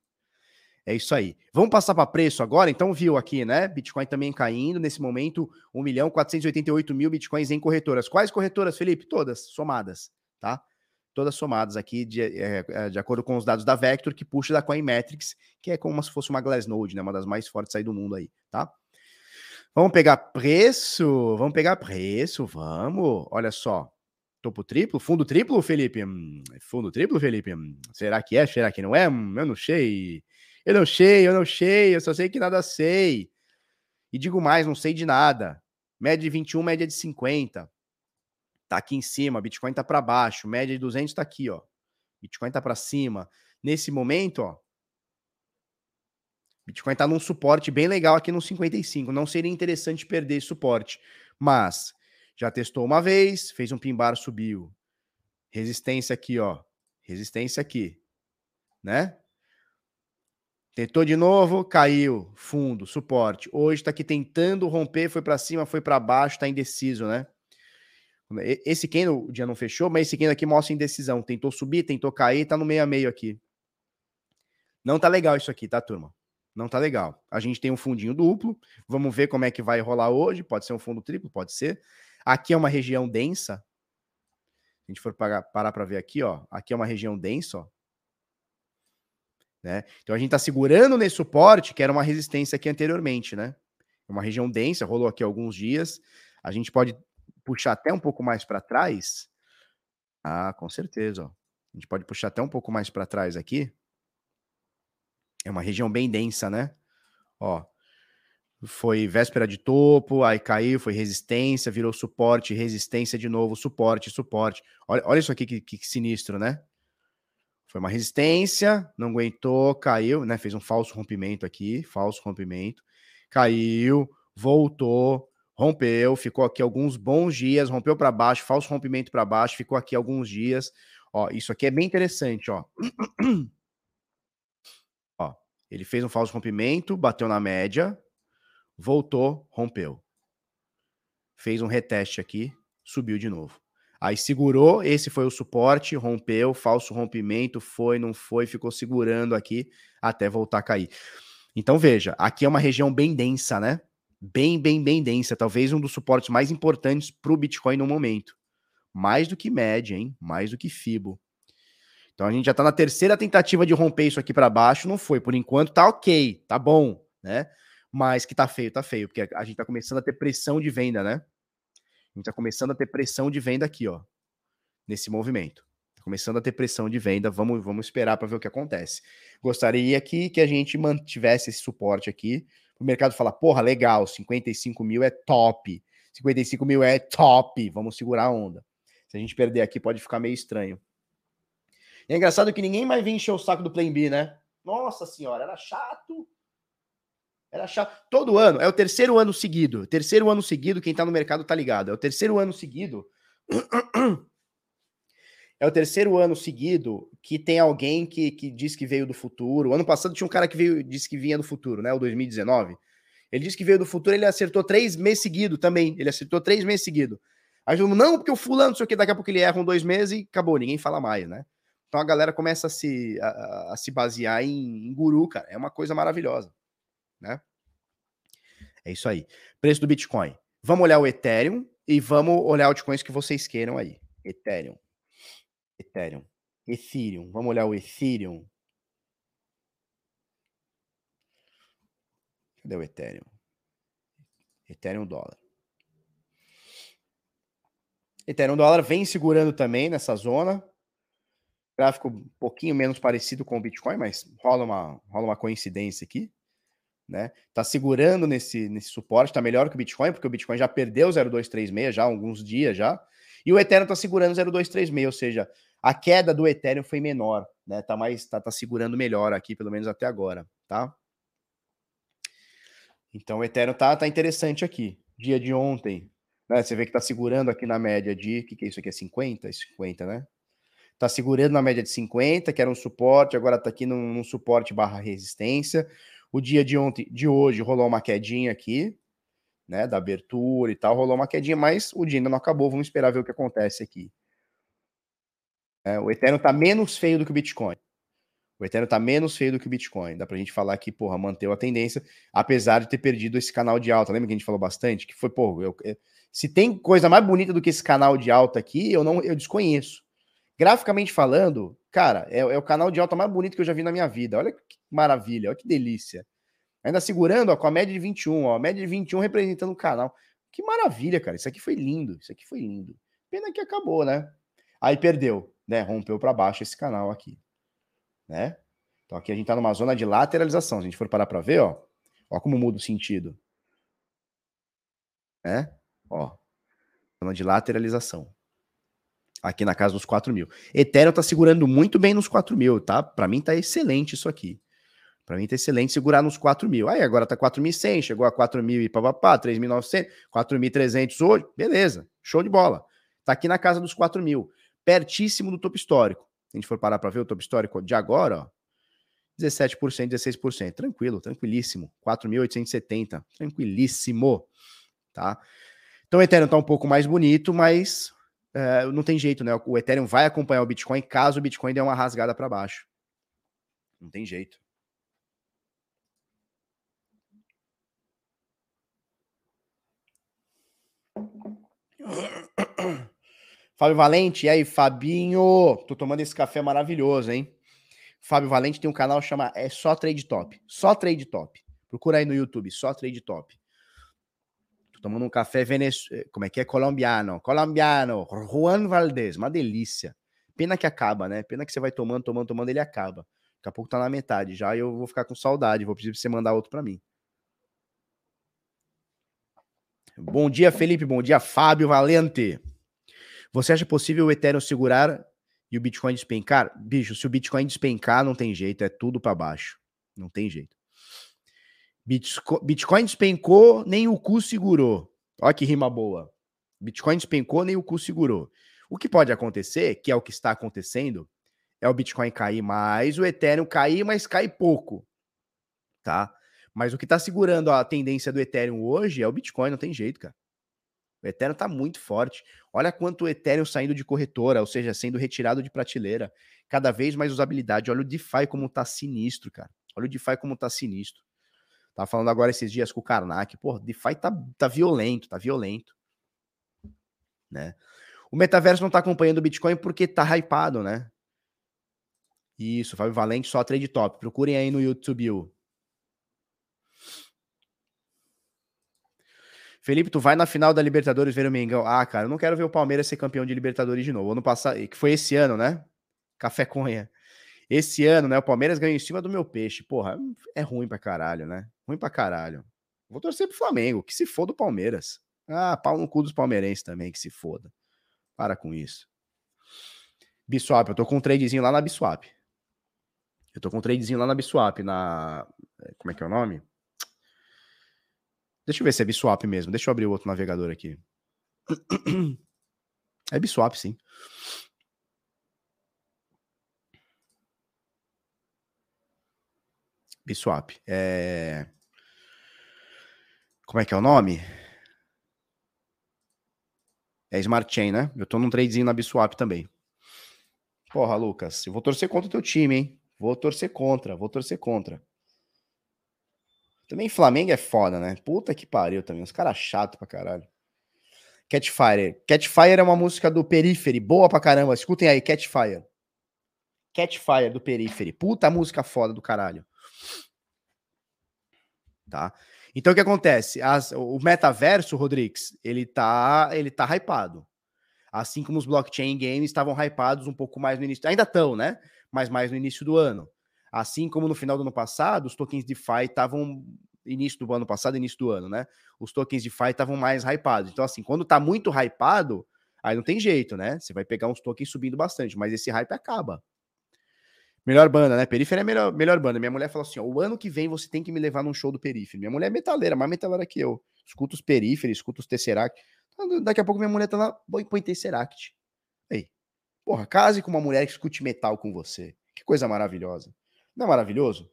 É isso aí. Vamos passar para preço agora? Então, viu aqui, né? Bitcoin também caindo. Nesse momento, 1 milhão 488 mil Bitcoins em corretoras. Quais corretoras, Felipe? Todas somadas, tá? Todas somadas aqui de, é, de acordo com os dados da Vector, que puxa da Coinmetrics, que é como se fosse uma Glassnode, né? Uma das mais fortes aí do mundo aí, tá? Vamos pegar preço? Vamos pegar preço, vamos. Olha só. Topo triplo? Fundo triplo, Felipe? Hum, fundo triplo, Felipe? Hum, será que é? Será que não é? Hum, eu não sei. Eu não sei, eu não sei, eu só sei que nada sei. E digo mais, não sei de nada. Média de 21, média de 50. Tá aqui em cima, Bitcoin tá para baixo, média de 200 tá aqui, ó. Bitcoin tá para cima. Nesse momento, ó, Bitcoin tá num suporte bem legal aqui no 55. Não seria interessante perder esse suporte, mas já testou uma vez, fez um pimbar, subiu. Resistência aqui, ó. Resistência aqui, né? Tentou de novo, caiu, fundo, suporte. Hoje está aqui tentando romper, foi para cima, foi para baixo, está indeciso, né? Esse quem o dia não fechou, mas esse quem aqui mostra indecisão. Tentou subir, tentou cair, tá no meio a meio aqui. Não tá legal isso aqui, tá, turma? Não tá legal. A gente tem um fundinho duplo. Vamos ver como é que vai rolar hoje. Pode ser um fundo triplo, pode ser. Aqui é uma região densa. Se a gente for parar para ver aqui, ó. Aqui é uma região densa, ó. Né? Então a gente está segurando nesse suporte, que era uma resistência aqui anteriormente, né? Uma região densa, rolou aqui alguns dias. A gente pode puxar até um pouco mais para trás. Ah, com certeza. Ó. A gente pode puxar até um pouco mais para trás aqui. É uma região bem densa, né? Ó, foi véspera de topo, aí caiu, foi resistência, virou suporte, resistência de novo, suporte, suporte. Olha, olha isso aqui que, que sinistro, né? Foi uma resistência, não aguentou, caiu, né? Fez um falso rompimento aqui, falso rompimento, caiu, voltou, rompeu, ficou aqui alguns bons dias, rompeu para baixo, falso rompimento para baixo, ficou aqui alguns dias. Ó, isso aqui é bem interessante, ó. ele fez um falso rompimento, bateu na média, voltou, rompeu. Fez um reteste aqui, subiu de novo. Aí segurou, esse foi o suporte, rompeu, falso rompimento, foi, não foi, ficou segurando aqui até voltar a cair. Então veja, aqui é uma região bem densa, né? Bem, bem, bem densa, talvez um dos suportes mais importantes para o Bitcoin no momento. Mais do que média, hein? Mais do que FIBO. Então a gente já está na terceira tentativa de romper isso aqui para baixo, não foi. Por enquanto tá ok, tá bom, né? Mas que tá feio, tá feio, porque a gente tá começando a ter pressão de venda, né? A gente tá começando a ter pressão de venda aqui, ó, nesse movimento. Tá começando a ter pressão de venda, vamos, vamos esperar para ver o que acontece. Gostaria que, que a gente mantivesse esse suporte aqui, o mercado falar, porra, legal, 55 mil é top, 55 mil é top, vamos segurar a onda. Se a gente perder aqui, pode ficar meio estranho. E é engraçado que ninguém mais vem encher o saco do Plan B, né? Nossa senhora, era chato. Era chato. Todo ano, é o terceiro ano seguido. Terceiro ano seguido, quem tá no mercado tá ligado. É o terceiro ano seguido. É o terceiro ano seguido que tem alguém que, que diz que veio do futuro. O ano passado tinha um cara que veio, disse que vinha do futuro, né? O 2019. Ele disse que veio do futuro, ele acertou três meses seguidos também. Ele acertou três meses seguidos. Aí não, porque o fulano, não sei o que, daqui a pouco ele erra um dois meses e acabou, ninguém fala mais, né? Então a galera começa a se, a, a se basear em, em, guru, cara. É uma coisa maravilhosa, né? É isso aí. Preço do Bitcoin. Vamos olhar o Ethereum e vamos olhar altcoins que vocês queiram aí. Ethereum. Ethereum. Ethereum. Vamos olhar o Ethereum. Cadê o Ethereum? Ethereum dólar. Ethereum dólar vem segurando também nessa zona. Gráfico um pouquinho menos parecido com o Bitcoin, mas rola uma, rola uma coincidência aqui. Né? Tá segurando nesse, nesse suporte, tá melhor que o Bitcoin, porque o Bitcoin já perdeu 0,236 já há alguns dias já. E o Ethereum tá segurando 0,236, ou seja, a queda do Ethereum foi menor, né? Tá mais tá, tá segurando melhor aqui, pelo menos até agora, tá? Então o Ethereum tá, tá interessante aqui. Dia de ontem, né? Você vê que tá segurando aqui na média de, que que é isso aqui? É 50? 50, né? Tá segurando na média de 50, que era um suporte, agora tá aqui num, num suporte barra resistência. O dia de ontem, de hoje, rolou uma quedinha aqui, né? Da abertura e tal, rolou uma quedinha, mas o dia ainda não acabou. Vamos esperar ver o que acontece aqui. É, o Ethereum tá menos feio do que o Bitcoin. O Ethereum tá menos feio do que o Bitcoin. Dá pra gente falar que, porra, manteve a tendência, apesar de ter perdido esse canal de alta. Lembra que a gente falou bastante? Que foi, porra, eu, se tem coisa mais bonita do que esse canal de alta aqui, eu não eu desconheço. Graficamente falando, cara, é, é, o canal de alta mais bonito que eu já vi na minha vida. Olha que maravilha, olha que delícia. Ainda segurando, ó, com a média de 21, ó, a média de 21 representando o canal. Que maravilha, cara. Isso aqui foi lindo, isso aqui foi lindo. Pena que acabou, né? Aí perdeu, né? Rompeu para baixo esse canal aqui, né? Então aqui a gente tá numa zona de lateralização. Se a gente for parar para ver, ó, ó como muda o sentido. Né? Ó, zona de lateralização aqui na casa dos 4 mil. Ethereum tá segurando muito bem nos 4 mil, tá? Para mim tá excelente isso aqui. Para mim tá excelente segurar nos 4 mil. Aí agora tá 4.100, chegou a 4 mil e papapá, 3.900, 4.300 hoje, beleza, show de bola. Tá aqui na casa dos 4 mil, pertíssimo do topo histórico. Se a gente for parar para ver o topo histórico de agora, ó, 17%, 16%, tranquilo, tranquilíssimo. 4.870, tranquilíssimo, tá? Então o Ethereum tá um pouco mais bonito, mas uh, não tem jeito, né? O Ethereum vai acompanhar o Bitcoin caso o Bitcoin dê uma rasgada para baixo. Não tem jeito. Fábio Valente, e aí, Fabinho? Tô tomando esse café maravilhoso, hein? Fábio Valente tem um canal chama é só Trade Top. Só Trade Top. Procura aí no YouTube, só Trade Top. Tô tomando um café venezuelano. Eh, como é que é? Colombiano. Colombiano. Juan Valdez. Uma delícia. Pena que acaba, né? Pena que você vai tomando, tomando, tomando, ele acaba. Daqui a pouco tá na metade já e eu vou ficar com saudade. Vou pedir pra você mandar outro para mim. Bom dia, Felipe. Bom dia, Fábio Valente. Você acha possível o Ethereum segurar e o Bitcoin despencar? Bicho, se o Bitcoin despencar, não tem jeito. É tudo para baixo. Não tem jeito. Bitcoin despencou, nem o cu segurou. Olha que rima boa. Bitcoin despencou, nem o cu segurou. O que pode acontecer, que é o que está acontecendo, é o Bitcoin cair mais, o Ethereum cair, mas cai pouco. Tá? Mas o que está segurando a tendência do Ethereum hoje é o Bitcoin, não tem jeito, cara. O Ethereum está muito forte. Olha quanto o Ethereum saindo de corretora, ou seja, sendo retirado de prateleira. Cada vez mais usabilidade. Olha o DeFi como tá sinistro, cara. Olha o DeFi como tá sinistro. Tava falando agora esses dias com o Karnak, pô, DeFi tá, tá violento, tá violento. Né? O metaverso não tá acompanhando o Bitcoin porque tá hypado, né? Isso, Fábio Valente, só trade top. Procurem aí no YouTube. Felipe, tu vai na final da Libertadores ver o Mengão. Ah, cara, eu não quero ver o Palmeiras ser campeão de Libertadores de novo. Ano passado, que foi esse ano, né? Café Conha. Esse ano, né? O Palmeiras ganhou em cima do meu peixe. Porra, é ruim pra caralho, né? Ruim pra caralho. Vou torcer pro Flamengo, que se foda o Palmeiras. Ah, pau no cu dos palmeirenses também, que se foda. Para com isso. Biswap, eu tô com um tradezinho lá na Biswap. Eu tô com um tradezinho lá na Biswap, na. Como é que é o nome? Deixa eu ver se é Biswap mesmo. Deixa eu abrir outro navegador aqui. É Biswap, sim. Biswap. É... Como é que é o nome? É Smart Chain, né? Eu tô num tradezinho na Biswap também. Porra, Lucas, eu vou torcer contra o teu time, hein? Vou torcer contra, vou torcer contra. Também Flamengo é foda, né? Puta que pariu também. Os caras chato pra caralho. Catfire. Catfire é uma música do Periphery, boa pra caramba. Escutem aí, Catfire. Catfire do Periphery. Puta música foda do caralho. Tá? Então o que acontece? As, o metaverso, Rodrigues, ele tá, ele tá hypado. Assim como os blockchain games estavam hypados um pouco mais no início. Ainda estão, né? Mas mais no início do ano. Assim como no final do ano passado, os tokens DeFi estavam início do ano passado, início do ano, né? Os tokens DeFi estavam mais hypados. Então, assim, quando tá muito hypado, aí não tem jeito, né? Você vai pegar uns tokens subindo bastante, mas esse hype acaba. Melhor banda, né? Periferia é melhor, melhor banda. Minha mulher falou assim: ó, o ano que vem você tem que me levar num show do Periferia. Minha mulher é metaleira, mais metaleira que eu. Escuta os Periferia, escuta os Tesseract. Então, daqui a pouco minha mulher tá lá, põe, Tesseract. Aí. Porra, case com uma mulher que escute metal com você. Que coisa maravilhosa. Não é maravilhoso?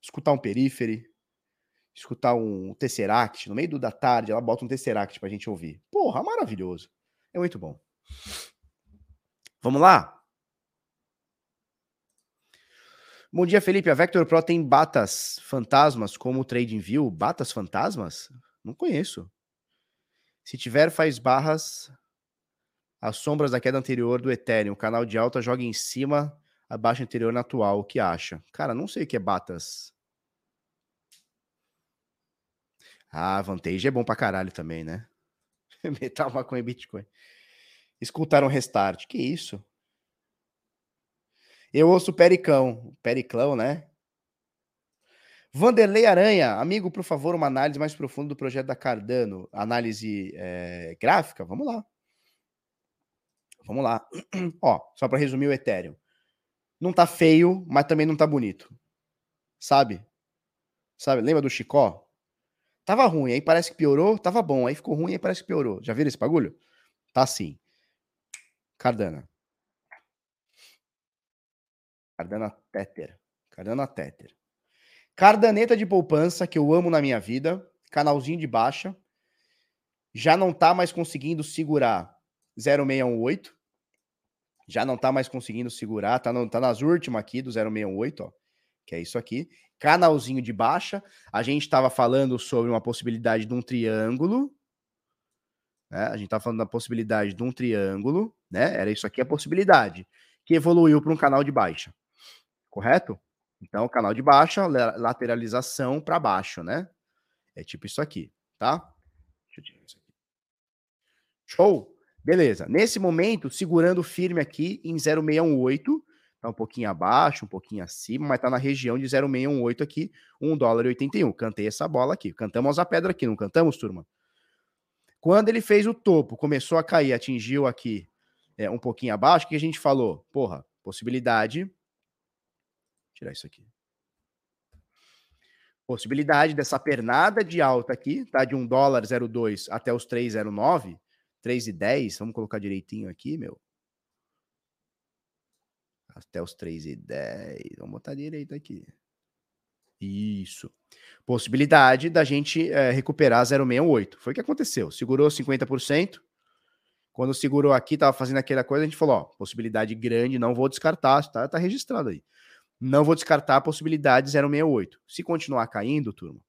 Escutar um Periphery, escutar um Tesseract, no meio do, da tarde, ela bota um Tesseract pra gente ouvir. Porra, maravilhoso. É muito bom. Vamos lá? Bom dia, Felipe. A Vector Pro tem batas fantasmas como o TradingView? Batas fantasmas? Não conheço. Se tiver, faz barras as sombras da queda anterior do Ethereum. O canal de alta joga em cima abaixo anterior na atual, o que acha? Cara, não sei o que é Batas. Ah, Vantage é bom pra caralho também, né? Metal, maconha e Bitcoin. Escutaram restart. Que isso? Eu ouço Pericão. Periclão, né? Vanderlei Aranha, amigo, por favor, uma análise mais profunda do projeto da Cardano. Análise é, gráfica? Vamos lá. Vamos lá. Ó, só para resumir o Ethereum. Não tá feio, mas também não tá bonito. Sabe? Sabe? Lembra do Chicó? Tava ruim, aí parece que piorou, tava bom, aí ficou ruim, aí parece que piorou. Já viram esse bagulho? Tá assim. Cardana. Cardana Tether. Cardana Tether. Cardaneta de poupança, que eu amo na minha vida. Canalzinho de baixa. Já não tá mais conseguindo segurar 0618 já não tá mais conseguindo segurar, tá, no, tá nas últimas aqui do 0618, ó, que é isso aqui. Canalzinho de baixa. A gente estava falando sobre uma possibilidade de um triângulo, né? A gente estava falando da possibilidade de um triângulo, né? Era isso aqui a possibilidade, que evoluiu para um canal de baixa. Correto? Então, canal de baixa, lateralização para baixo, né? É tipo isso aqui, tá? Deixa eu tirar isso aqui. Show! Beleza. Nesse momento, segurando firme aqui em 0,618, tá um pouquinho abaixo, um pouquinho acima, mas tá na região de 0,618 aqui, 1 dólar e 81. Cantei essa bola aqui. Cantamos a pedra aqui, não cantamos, turma? Quando ele fez o topo, começou a cair, atingiu aqui é, um pouquinho abaixo, o que a gente falou? Porra, possibilidade. Tirar isso aqui. Possibilidade dessa pernada de alta aqui, tá? De 1 dólar 0,2 até os 3,09 3 e 10, vamos colocar direitinho aqui, meu. Até os 3 e 10, vamos botar direito aqui. Isso. Possibilidade da gente é, recuperar 0,68. Foi o que aconteceu. Segurou 50%. Quando segurou aqui, tava fazendo aquela coisa, a gente falou, ó, possibilidade grande, não vou descartar, tá, tá registrado aí. Não vou descartar a possibilidade 068. Se continuar caindo, turma,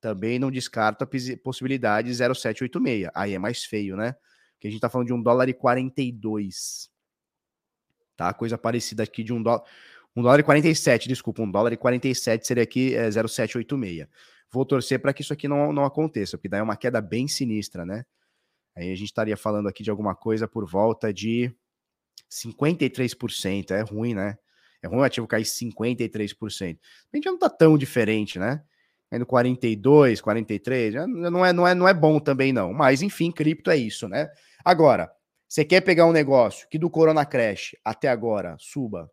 também não descarto a possibilidade 0786. Aí é mais feio, né? que a gente tá falando de um dólar e 42. Tá? Coisa parecida aqui de um dólar. Um dólar e 47, desculpa, um dólar e 47 seria aqui é, 0,786. Vou torcer para que isso aqui não, não aconteça, porque daí é uma queda bem sinistra, né? Aí a gente estaria falando aqui de alguma coisa por volta de 53%. É ruim, né? É ruim o ativo cair 53%. A gente não tá tão diferente, né? Indo 42, 43, não é, não é, não é bom também não. Mas enfim, cripto é isso, né? Agora, você quer pegar um negócio que do Corona Crash até agora suba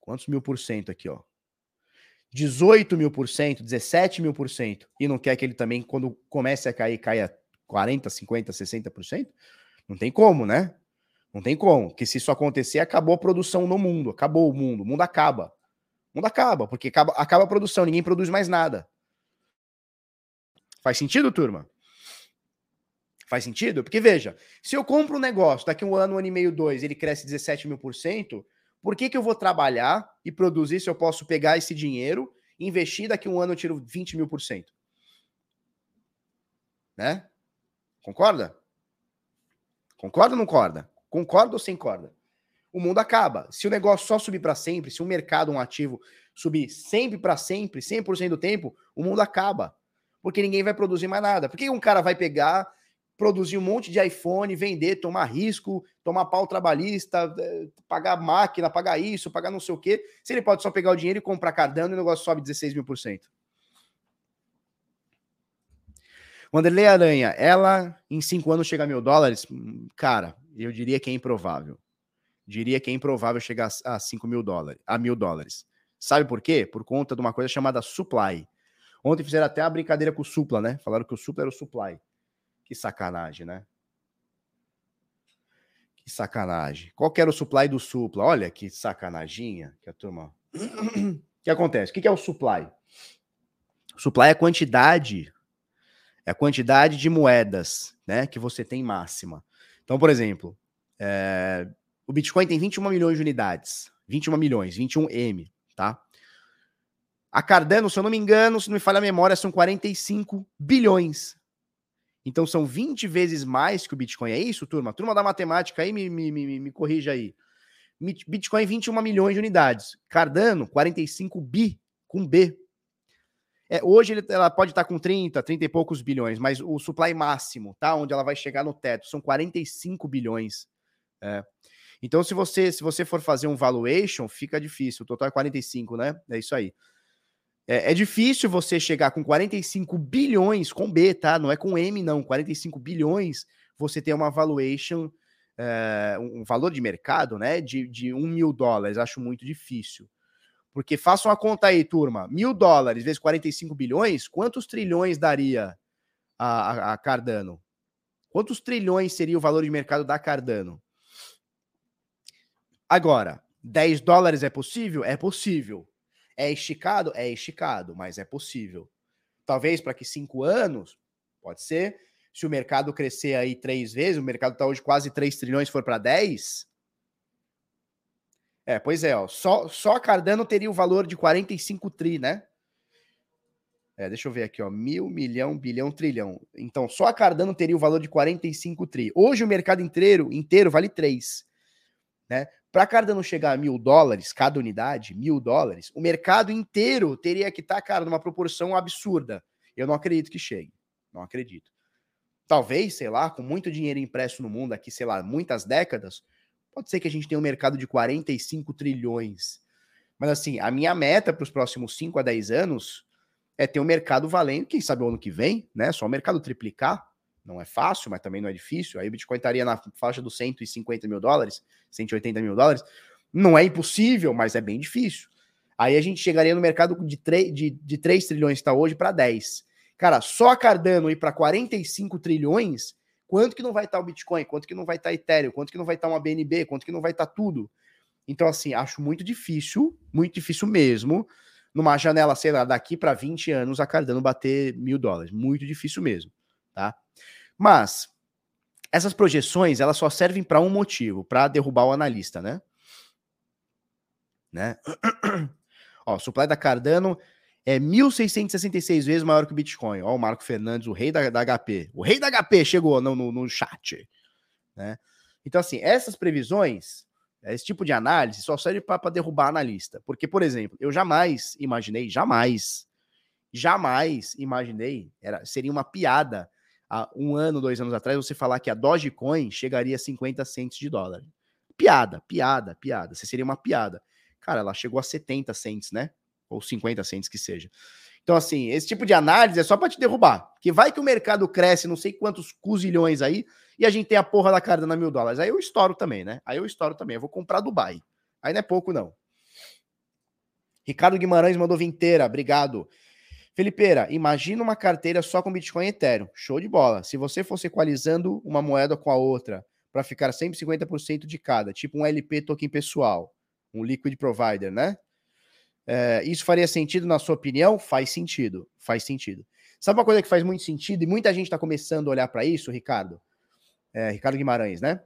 quantos mil por cento aqui, ó? 18 mil por cento, 17 mil por cento, e não quer que ele também, quando comece a cair, caia 40, 50, 60%? Não tem como, né? Não tem como. Que se isso acontecer, acabou a produção no mundo. Acabou o mundo. O mundo acaba. O mundo acaba, porque acaba, acaba a produção, ninguém produz mais nada. Faz sentido, turma? Faz sentido? Porque veja, se eu compro um negócio, daqui um ano, um ano e meio, dois, ele cresce 17 mil por cento, por que, que eu vou trabalhar e produzir se eu posso pegar esse dinheiro, investir, daqui um ano eu tiro 20 mil por cento? Né? Concorda? Concorda ou não concorda? Concorda ou sem corda? O mundo acaba. Se o negócio só subir para sempre, se o mercado, um ativo, subir sempre para sempre, 100% do tempo, o mundo acaba. Porque ninguém vai produzir mais nada. Por que um cara vai pegar, produzir um monte de iPhone, vender, tomar risco, tomar pau trabalhista, eh, pagar máquina, pagar isso, pagar não sei o quê, se ele pode só pegar o dinheiro e comprar Cardano e o negócio sobe 16 mil por cento? Wanderlei Aranha, ela em cinco anos chega a mil dólares? Cara, eu diria que é improvável. Diria que é improvável chegar a 5 mil dólares, a mil dólares. Sabe por quê? Por conta de uma coisa chamada supply. Ontem fizeram até a brincadeira com o Supla, né? Falaram que o Supla era o supply. Que sacanagem, né? Que sacanagem. Qual que era o supply do Supla? Olha que sacanaginha que a turma. O que acontece? O que é o supply? Supply é a quantidade é a quantidade de moedas né, que você tem máxima. Então, por exemplo, é, o Bitcoin tem 21 milhões de unidades. 21 milhões, 21M, tá? A Cardano, se eu não me engano, se não me falha a memória, são 45 bilhões. Então são 20 vezes mais que o Bitcoin. É isso, turma? Turma da matemática aí, me, me, me, me corrija aí. Bitcoin, 21 milhões de unidades. Cardano, 45 bi, com B. É, hoje ele, ela pode estar com 30, 30 e poucos bilhões, mas o supply máximo, tá? Onde ela vai chegar no teto, são 45 bilhões. É. Então, se você, se você for fazer um valuation, fica difícil. O total é 45, né? É isso aí. É, é, difícil você chegar com 45 bilhões com B, tá? Não é com M, não. 45 bilhões, você ter uma valuation, é, um valor de mercado, né? De, de 1 mil dólares. Acho muito difícil. Porque façam a conta aí, turma. Mil dólares vezes 45 bilhões, quantos trilhões daria a, a, a Cardano? Quantos trilhões seria o valor de mercado da Cardano? Agora, 10 dólares é possível? É possível. É esticado? É esticado, mas é possível. Talvez para que cinco anos, pode ser. Se o mercado crescer aí três vezes, o mercado está hoje quase 3 trilhões, for para 10, é, pois é, ó. Só, só Cardano teria o valor de 45 tri, né? É, deixa eu ver aqui, ó. Mil, milhão, bilhão, trilhão. Então, só a Cardano teria o valor de 45 tri. Hoje o mercado inteiro, inteiro vale 3. Né? Para Cardano chegar a mil dólares, cada unidade, mil dólares, o mercado inteiro teria que estar, tá, cara, numa proporção absurda. Eu não acredito que chegue. Não acredito. Talvez, sei lá, com muito dinheiro impresso no mundo aqui, sei lá, muitas décadas, Pode ser que a gente tenha um mercado de 45 trilhões. Mas assim, a minha meta para os próximos 5 a 10 anos é ter um mercado valendo, quem sabe o ano que vem, né? Só o mercado triplicar. Não é fácil, mas também não é difícil. Aí o Bitcoin estaria na faixa dos 150 mil dólares, 180 mil dólares. Não é impossível, mas é bem difícil. Aí a gente chegaria no mercado de, 3, de, de 3 trilhões que está hoje para 10. Cara, só a Cardano ir para 45 trilhões Quanto que não vai estar o Bitcoin? Quanto que não vai estar Ethereum? Quanto que não vai estar uma BNB? Quanto que não vai estar tudo? Então, assim, acho muito difícil, muito difícil mesmo, numa janela, sei lá, daqui para 20 anos, a Cardano bater mil dólares. Muito difícil mesmo, tá? Mas, essas projeções, elas só servem para um motivo, para derrubar o analista, né? né? Ó, supply da Cardano é 1.666 vezes maior que o Bitcoin. Ó, o Marco Fernandes, o rei da, da HP. O rei da HP chegou no, no, no chat. Né? Então, assim, essas previsões, esse tipo de análise só serve para derrubar analista. Porque, por exemplo, eu jamais imaginei, jamais, jamais imaginei, era, seria uma piada há um ano, dois anos atrás, você falar que a Dogecoin chegaria a 50 centos de dólar. Piada, piada, piada. Você seria uma piada. Cara, ela chegou a 70 centos, né? Ou 50 centos que seja. Então, assim, esse tipo de análise é só para te derrubar. Que vai que o mercado cresce não sei quantos cuzilhões aí e a gente tem a porra da Cardano mil dólares. Aí eu estouro também, né? Aí eu estouro também. Eu vou comprar Dubai. Aí não é pouco, não. Ricardo Guimarães mandou vinteira. Obrigado. Felipeira, imagina uma carteira só com Bitcoin e Ethereum. Show de bola. Se você fosse equalizando uma moeda com a outra para ficar sempre 50% de cada, tipo um LP token pessoal, um liquid provider, né? É, isso faria sentido na sua opinião? Faz sentido, faz sentido. Sabe uma coisa que faz muito sentido e muita gente está começando a olhar para isso, Ricardo? É, Ricardo Guimarães, né?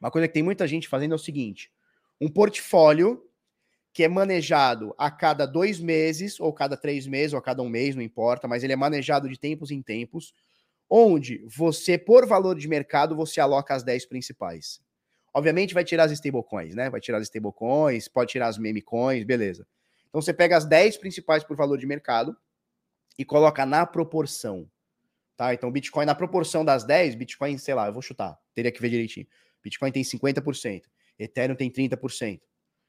Uma coisa que tem muita gente fazendo é o seguinte: um portfólio que é manejado a cada dois meses, ou cada três meses, ou a cada um mês, não importa, mas ele é manejado de tempos em tempos, onde você, por valor de mercado, você aloca as 10 principais. Obviamente vai tirar as stablecoins, né? Vai tirar as stablecoins, pode tirar as meme coins, beleza. Então você pega as 10 principais por valor de mercado e coloca na proporção. Tá? Então Bitcoin na proporção das 10, Bitcoin, sei lá, eu vou chutar, teria que ver direitinho. Bitcoin tem 50%, Ethereum tem 30%,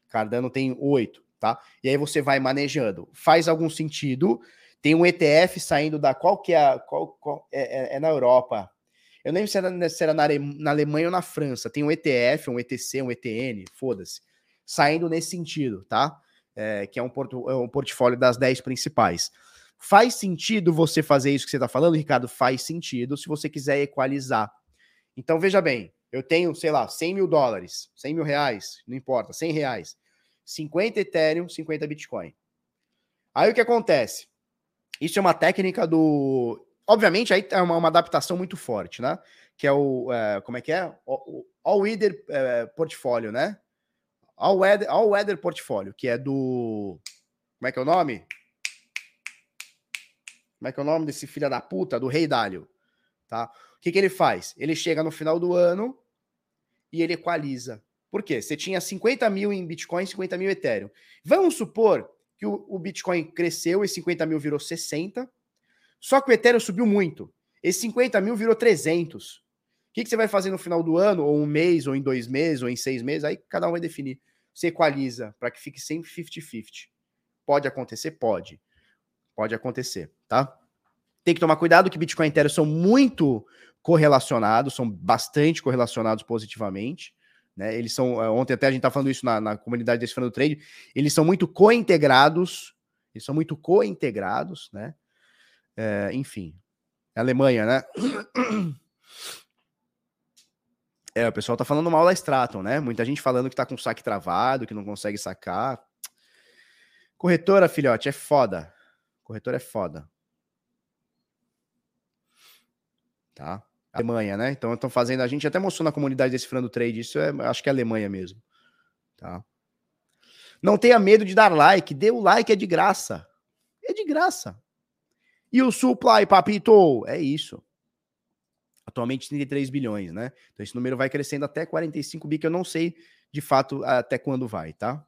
Cardano tem 8, tá? E aí você vai manejando. Faz algum sentido? Tem um ETF saindo da qual que é, qual, qual é, é, é, na Europa. Eu nem sei se era, na, na Alemanha ou na França. Tem um ETF, um ETC, um ETN, foda-se, saindo nesse sentido, tá? É, que é um, porto, é um portfólio das 10 principais. Faz sentido você fazer isso que você está falando, Ricardo? Faz sentido se você quiser equalizar. Então, veja bem, eu tenho, sei lá, 100 mil dólares, 100 mil reais, não importa, 100 reais, 50 Ethereum, 50 Bitcoin. Aí o que acontece? Isso é uma técnica do. Obviamente, aí é uma, uma adaptação muito forte, né? Que é o. É, como é que é? O, o All-Weather é, Portfólio, né? All Weather, All Weather Portfólio, que é do. Como é que é o nome? Como é que é o nome desse filho da puta? Do Rei Dálio. Tá? O que, que ele faz? Ele chega no final do ano e ele equaliza. Por quê? Você tinha 50 mil em Bitcoin, 50 mil Ethereum. Vamos supor que o, o Bitcoin cresceu e 50 mil virou 60, só que o Ethereum subiu muito. Esse 50 mil virou 300. O que, que você vai fazer no final do ano, ou um mês, ou em dois meses, ou em seis meses? Aí cada um vai definir. Você equaliza para que fique sempre 50-50. Pode acontecer? Pode. Pode acontecer, tá? Tem que tomar cuidado que Bitcoin e Ethereum são muito correlacionados, são bastante correlacionados positivamente. Né? Eles são, eh, ontem até a gente tá falando isso na, na comunidade desse do trade, eles são muito co-integrados, eles são muito co-integrados, né? É, enfim, Alemanha, né? É, o pessoal tá falando mal da Straton, né? Muita gente falando que tá com o saque travado, que não consegue sacar. Corretora, filhote, é foda. Corretora é foda. Tá? Alemanha, né? Então estão fazendo. A gente até mostrou na comunidade desse Frando Trade. Isso é, acho que é Alemanha mesmo. Tá? Não tenha medo de dar like. Dê o like, é de graça. É de graça. E o supply, papito? É isso. Atualmente 33 bilhões, né? Então esse número vai crescendo até 45 bi, que eu não sei de fato até quando vai, tá?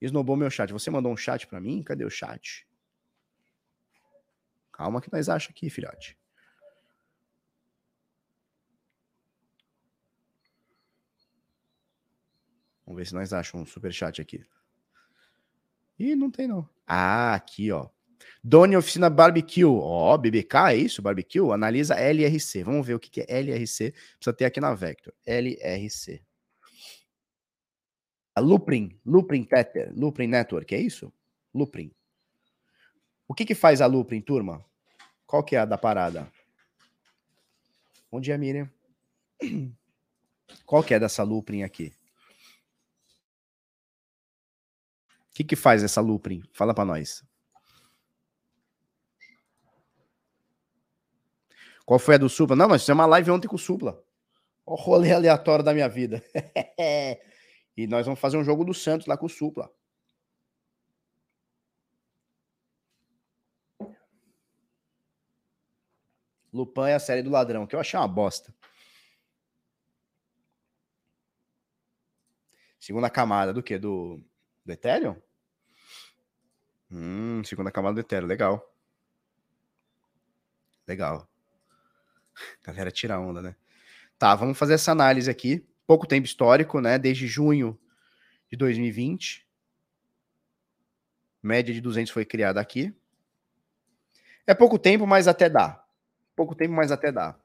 Snowball meu chat. Você mandou um chat para mim? Cadê o chat? Calma que nós acha aqui, filhote. Vamos ver se nós achamos um super chat aqui. Ih, não tem não. Ah, aqui, ó. Doni Oficina Barbecue. Ó, oh, BBK, é isso? Barbecue? Analisa LRC. Vamos ver o que é LRC. Precisa ter aqui na Vector. LRC. A Loopring. Loopring Tether. Loopring Network, é isso? Loopring. O que que faz a Loopring, turma? Qual que é a da parada? Bom dia, Miriam. Qual que é dessa Loopring aqui? O que que faz essa Loopring? Fala para nós. Qual foi a do Supla? Não, nós fizemos uma live ontem com o Supla. O rolê aleatório da minha vida. e nós vamos fazer um jogo do Santos lá com o Supla. Lupan é a série do ladrão, que eu achei uma bosta. Segunda camada do quê? Do, do Ethereum? Hum, segunda camada do Ethereum, legal. Legal. Galera, tira onda, né? Tá, vamos fazer essa análise aqui. Pouco tempo histórico, né? Desde junho de 2020. Média de 200 foi criada aqui. É pouco tempo, mas até dá. Pouco tempo, mas até dá.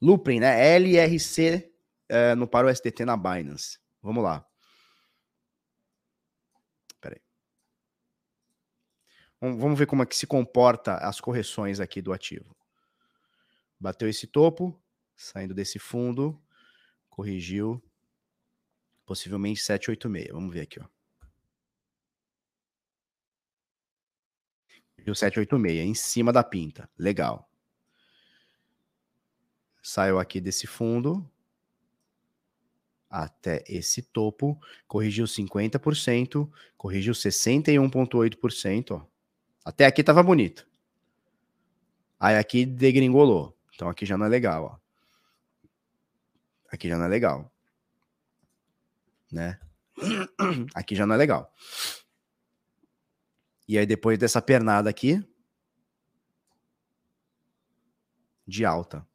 Lupin, né? LRC é, no para o STT na Binance. Vamos lá. Peraí. Vamos ver como é que se comporta as correções aqui do ativo. Bateu esse topo, saindo desse fundo, corrigiu possivelmente 786. Vamos ver aqui, ó. Corrigiu 786 em cima da pinta. Legal. Saiu aqui desse fundo até esse topo, corrigiu 50%, corrigiu 61,8%. Ó. Até aqui tava bonito. Aí aqui degringolou. Então aqui já não é legal, ó. Aqui já não é legal. Né? Aqui já não é legal. E aí depois dessa pernada aqui de alta.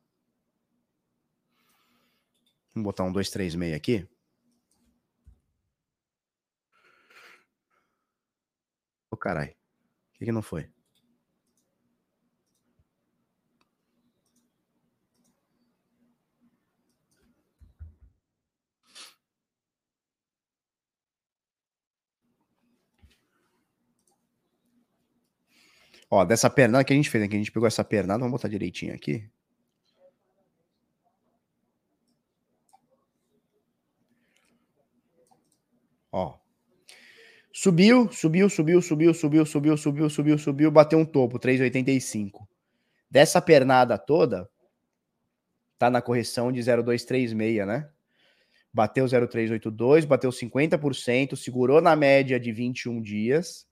Vamos botar um 236 aqui. Ô, oh, caralho. O que, que não foi? Ó, dessa pernada que a gente fez, né? Que a gente pegou essa pernada, vamos botar direitinho aqui. Subiu, subiu, subiu, subiu, subiu, subiu, subiu, subiu, subiu, bateu um topo, 3,85. Dessa pernada toda, tá na correção de 0,236, né? Bateu 0,382, bateu 50%, segurou na média de 21 dias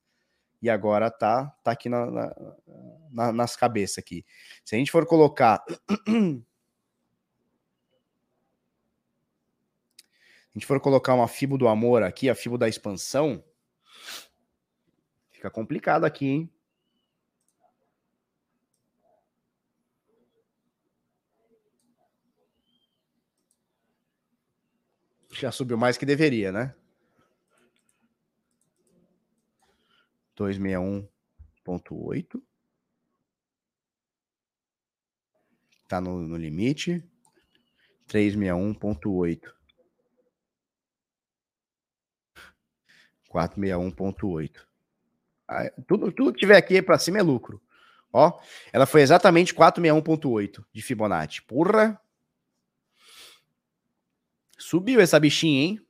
e agora tá, tá aqui na, na, na, nas cabeças aqui. Se a gente for colocar a gente for colocar uma FIBO do amor aqui, a FIBO da expansão, fica complicado aqui, hein? Já subiu mais que deveria, né? 261.8. Tá no, no limite. 361.8. 461.8. Tudo, tudo que tiver aqui para cima é lucro. Ó, ela foi exatamente 461.8 de Fibonacci. Porra! Subiu essa bichinha, hein?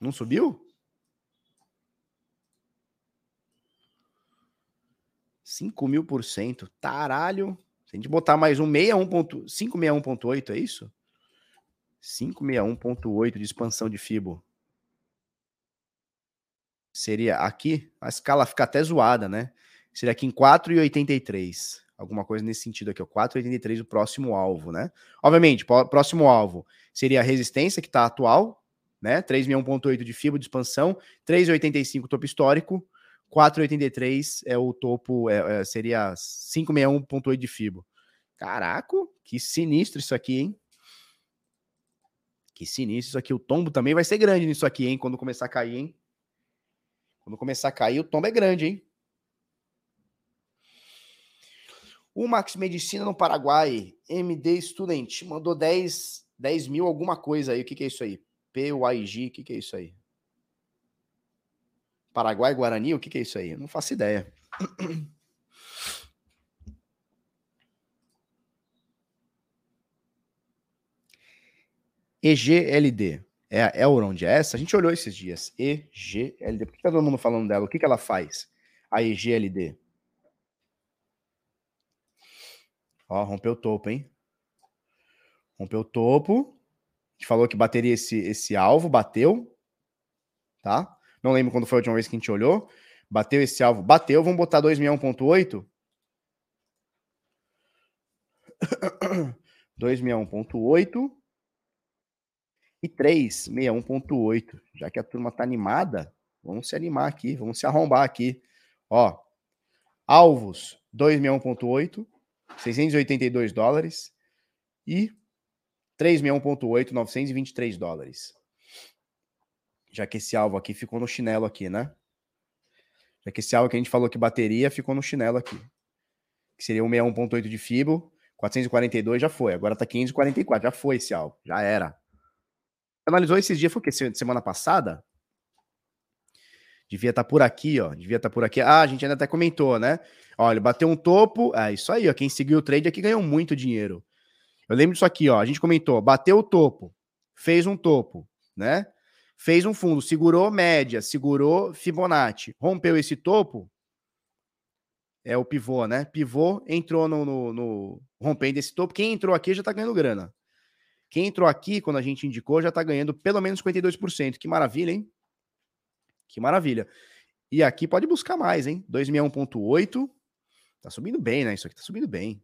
Não subiu? 5 mil por cento. Taralho. Se a gente botar mais um 561.8, é isso? 561.8 de expansão de Fibo. Seria aqui, a escala fica até zoada, né? Seria aqui em 4,83. Alguma coisa nesse sentido aqui, ó. 4,83 o próximo alvo, né? Obviamente, próximo alvo seria a resistência que está atual, né? 361.8 de Fibo de expansão, 3,85 topo histórico, 4,83 é o topo, é, é, seria 561.8 de Fibo. Caraca, que sinistro isso aqui, hein? Que sinistro isso aqui. O tombo também vai ser grande nisso aqui, hein? Quando começar a cair, hein? Quando começar a cair, o tombo é grande, hein? O Max Medicina no Paraguai, MD Student, mandou 10, 10 mil alguma coisa aí. O que, que é isso aí? PYG, o que, que é isso aí? Paraguai Guarani, o que, que é isso aí? Não faço ideia. EGLD. É a Elrond essa? A gente olhou esses dias. EGLD. Por que tá todo mundo falando dela? O que, que ela faz? A EGLD. Ó, rompeu o topo, hein? Rompeu o topo. A gente falou que bateria esse, esse alvo, bateu. Tá? Não lembro quando foi a última vez que a gente olhou. Bateu esse alvo. Bateu, vamos botar 261.8. 261.8 e 361.8. Já que a turma tá animada, vamos se animar aqui, vamos se arrombar aqui. Ó, alvos 261.8, 682 dólares e 361.8, 923 dólares. Já que esse alvo aqui ficou no chinelo aqui, né? Já que esse alvo que a gente falou que bateria ficou no chinelo aqui. Que seria 161.8 de Fibo, 442 já foi, agora tá 544, já foi esse alvo, já era. Analisou esses dias, foi o que? Semana passada? Devia estar tá por aqui, ó. Devia estar tá por aqui. Ah, a gente ainda até comentou, né? Olha, bateu um topo. É isso aí, ó. Quem seguiu o trade aqui ganhou muito dinheiro. Eu lembro disso aqui, ó. A gente comentou, bateu o topo, fez um topo, né? Fez um fundo, segurou média, segurou Fibonacci, rompeu esse topo, é o pivô, né? Pivô entrou no, no, no rompendo esse topo. Quem entrou aqui já tá ganhando grana. Quem entrou aqui, quando a gente indicou, já tá ganhando pelo menos 52%. Que maravilha, hein? Que maravilha. E aqui pode buscar mais, hein? 261.8. Tá subindo bem, né? Isso aqui tá subindo bem.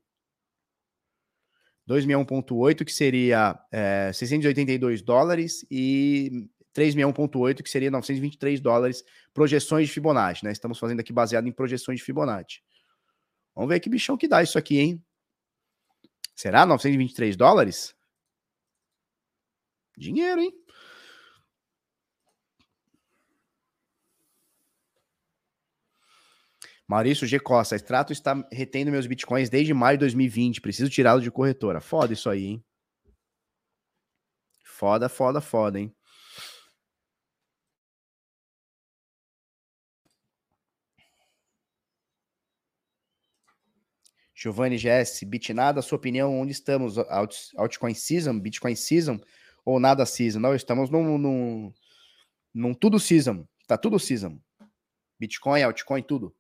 261.8, que seria é, 682 dólares, e 361.8, que seria 923 dólares, projeções de Fibonacci, né? Estamos fazendo aqui baseado em projeções de Fibonacci. Vamos ver que bichão que dá isso aqui, hein? Será 923 dólares? Dinheiro, hein? Maurício G. Costa, extrato está retendo meus bitcoins desde maio de 2020. Preciso tirá-lo de corretora. Foda isso aí, hein? Foda, foda, foda, hein? Giovanni GS, Bitnada, sua opinião, onde estamos? Alt, altcoin Season, Bitcoin Season ou nada Season? Não, estamos num, num, num tudo Season. Tá tudo Season. Bitcoin, altcoin, tudo.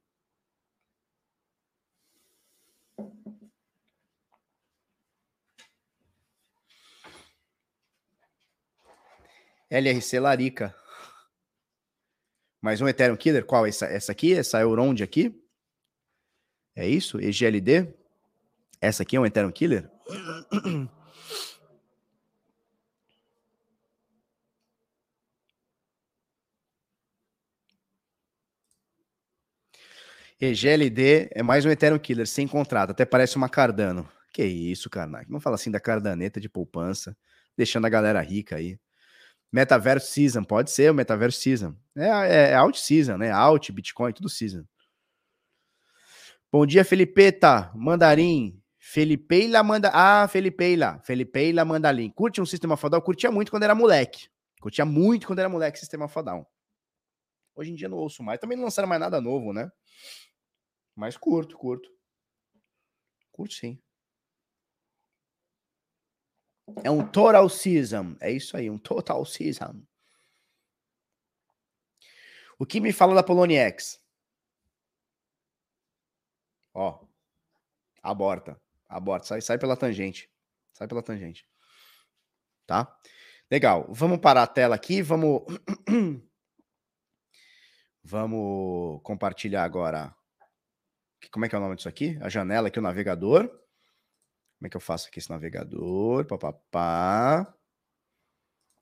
LRC Larica. Mais um Ethereum Killer. Qual? Essa, essa aqui? Essa Eurond aqui? É isso? EGLD? Essa aqui é um Ethereum Killer? EGLD é mais um Ethereum Killer, sem contrato. Até parece uma Cardano. Que isso, Karnak. Não fala assim da cardaneta de poupança, deixando a galera rica aí. Metaverso Season, pode ser o Metaverso Season. É, é, é Alt Season, né? Alt, Bitcoin, tudo Season. Bom dia, Felipeta, Mandarim. Felipeila manda. Ah, Felipeila. Felipeila Mandarim. Curte um sistema fodal? Curtia muito quando era moleque. Curtia muito quando era moleque sistema fodal. Hoje em dia não ouço mais. Também não lançaram mais nada novo, né? Mas curto, curto. Curto sim. É um total season. É isso aí, um total season. O que me fala da Poloniex? Ó, aborta, aborta, sai, sai pela tangente, sai pela tangente, tá? Legal, vamos parar a tela aqui, vamos, vamos compartilhar agora, como é que é o nome disso aqui? A janela aqui, o navegador, como é que eu faço aqui esse navegador, papapá,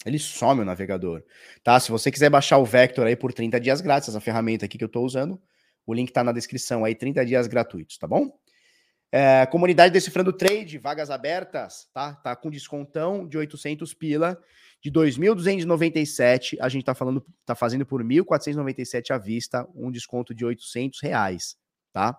ele some o navegador, tá? Se você quiser baixar o Vector aí por 30 dias grátis, essa ferramenta aqui que eu estou usando, o link está na descrição aí, 30 dias gratuitos, tá bom? É, comunidade Decifrando Trade, vagas abertas, tá? Tá com descontão de 800 pila, de 2.297, a gente tá falando, tá fazendo por 1.497 à vista, um desconto de 800 reais, tá?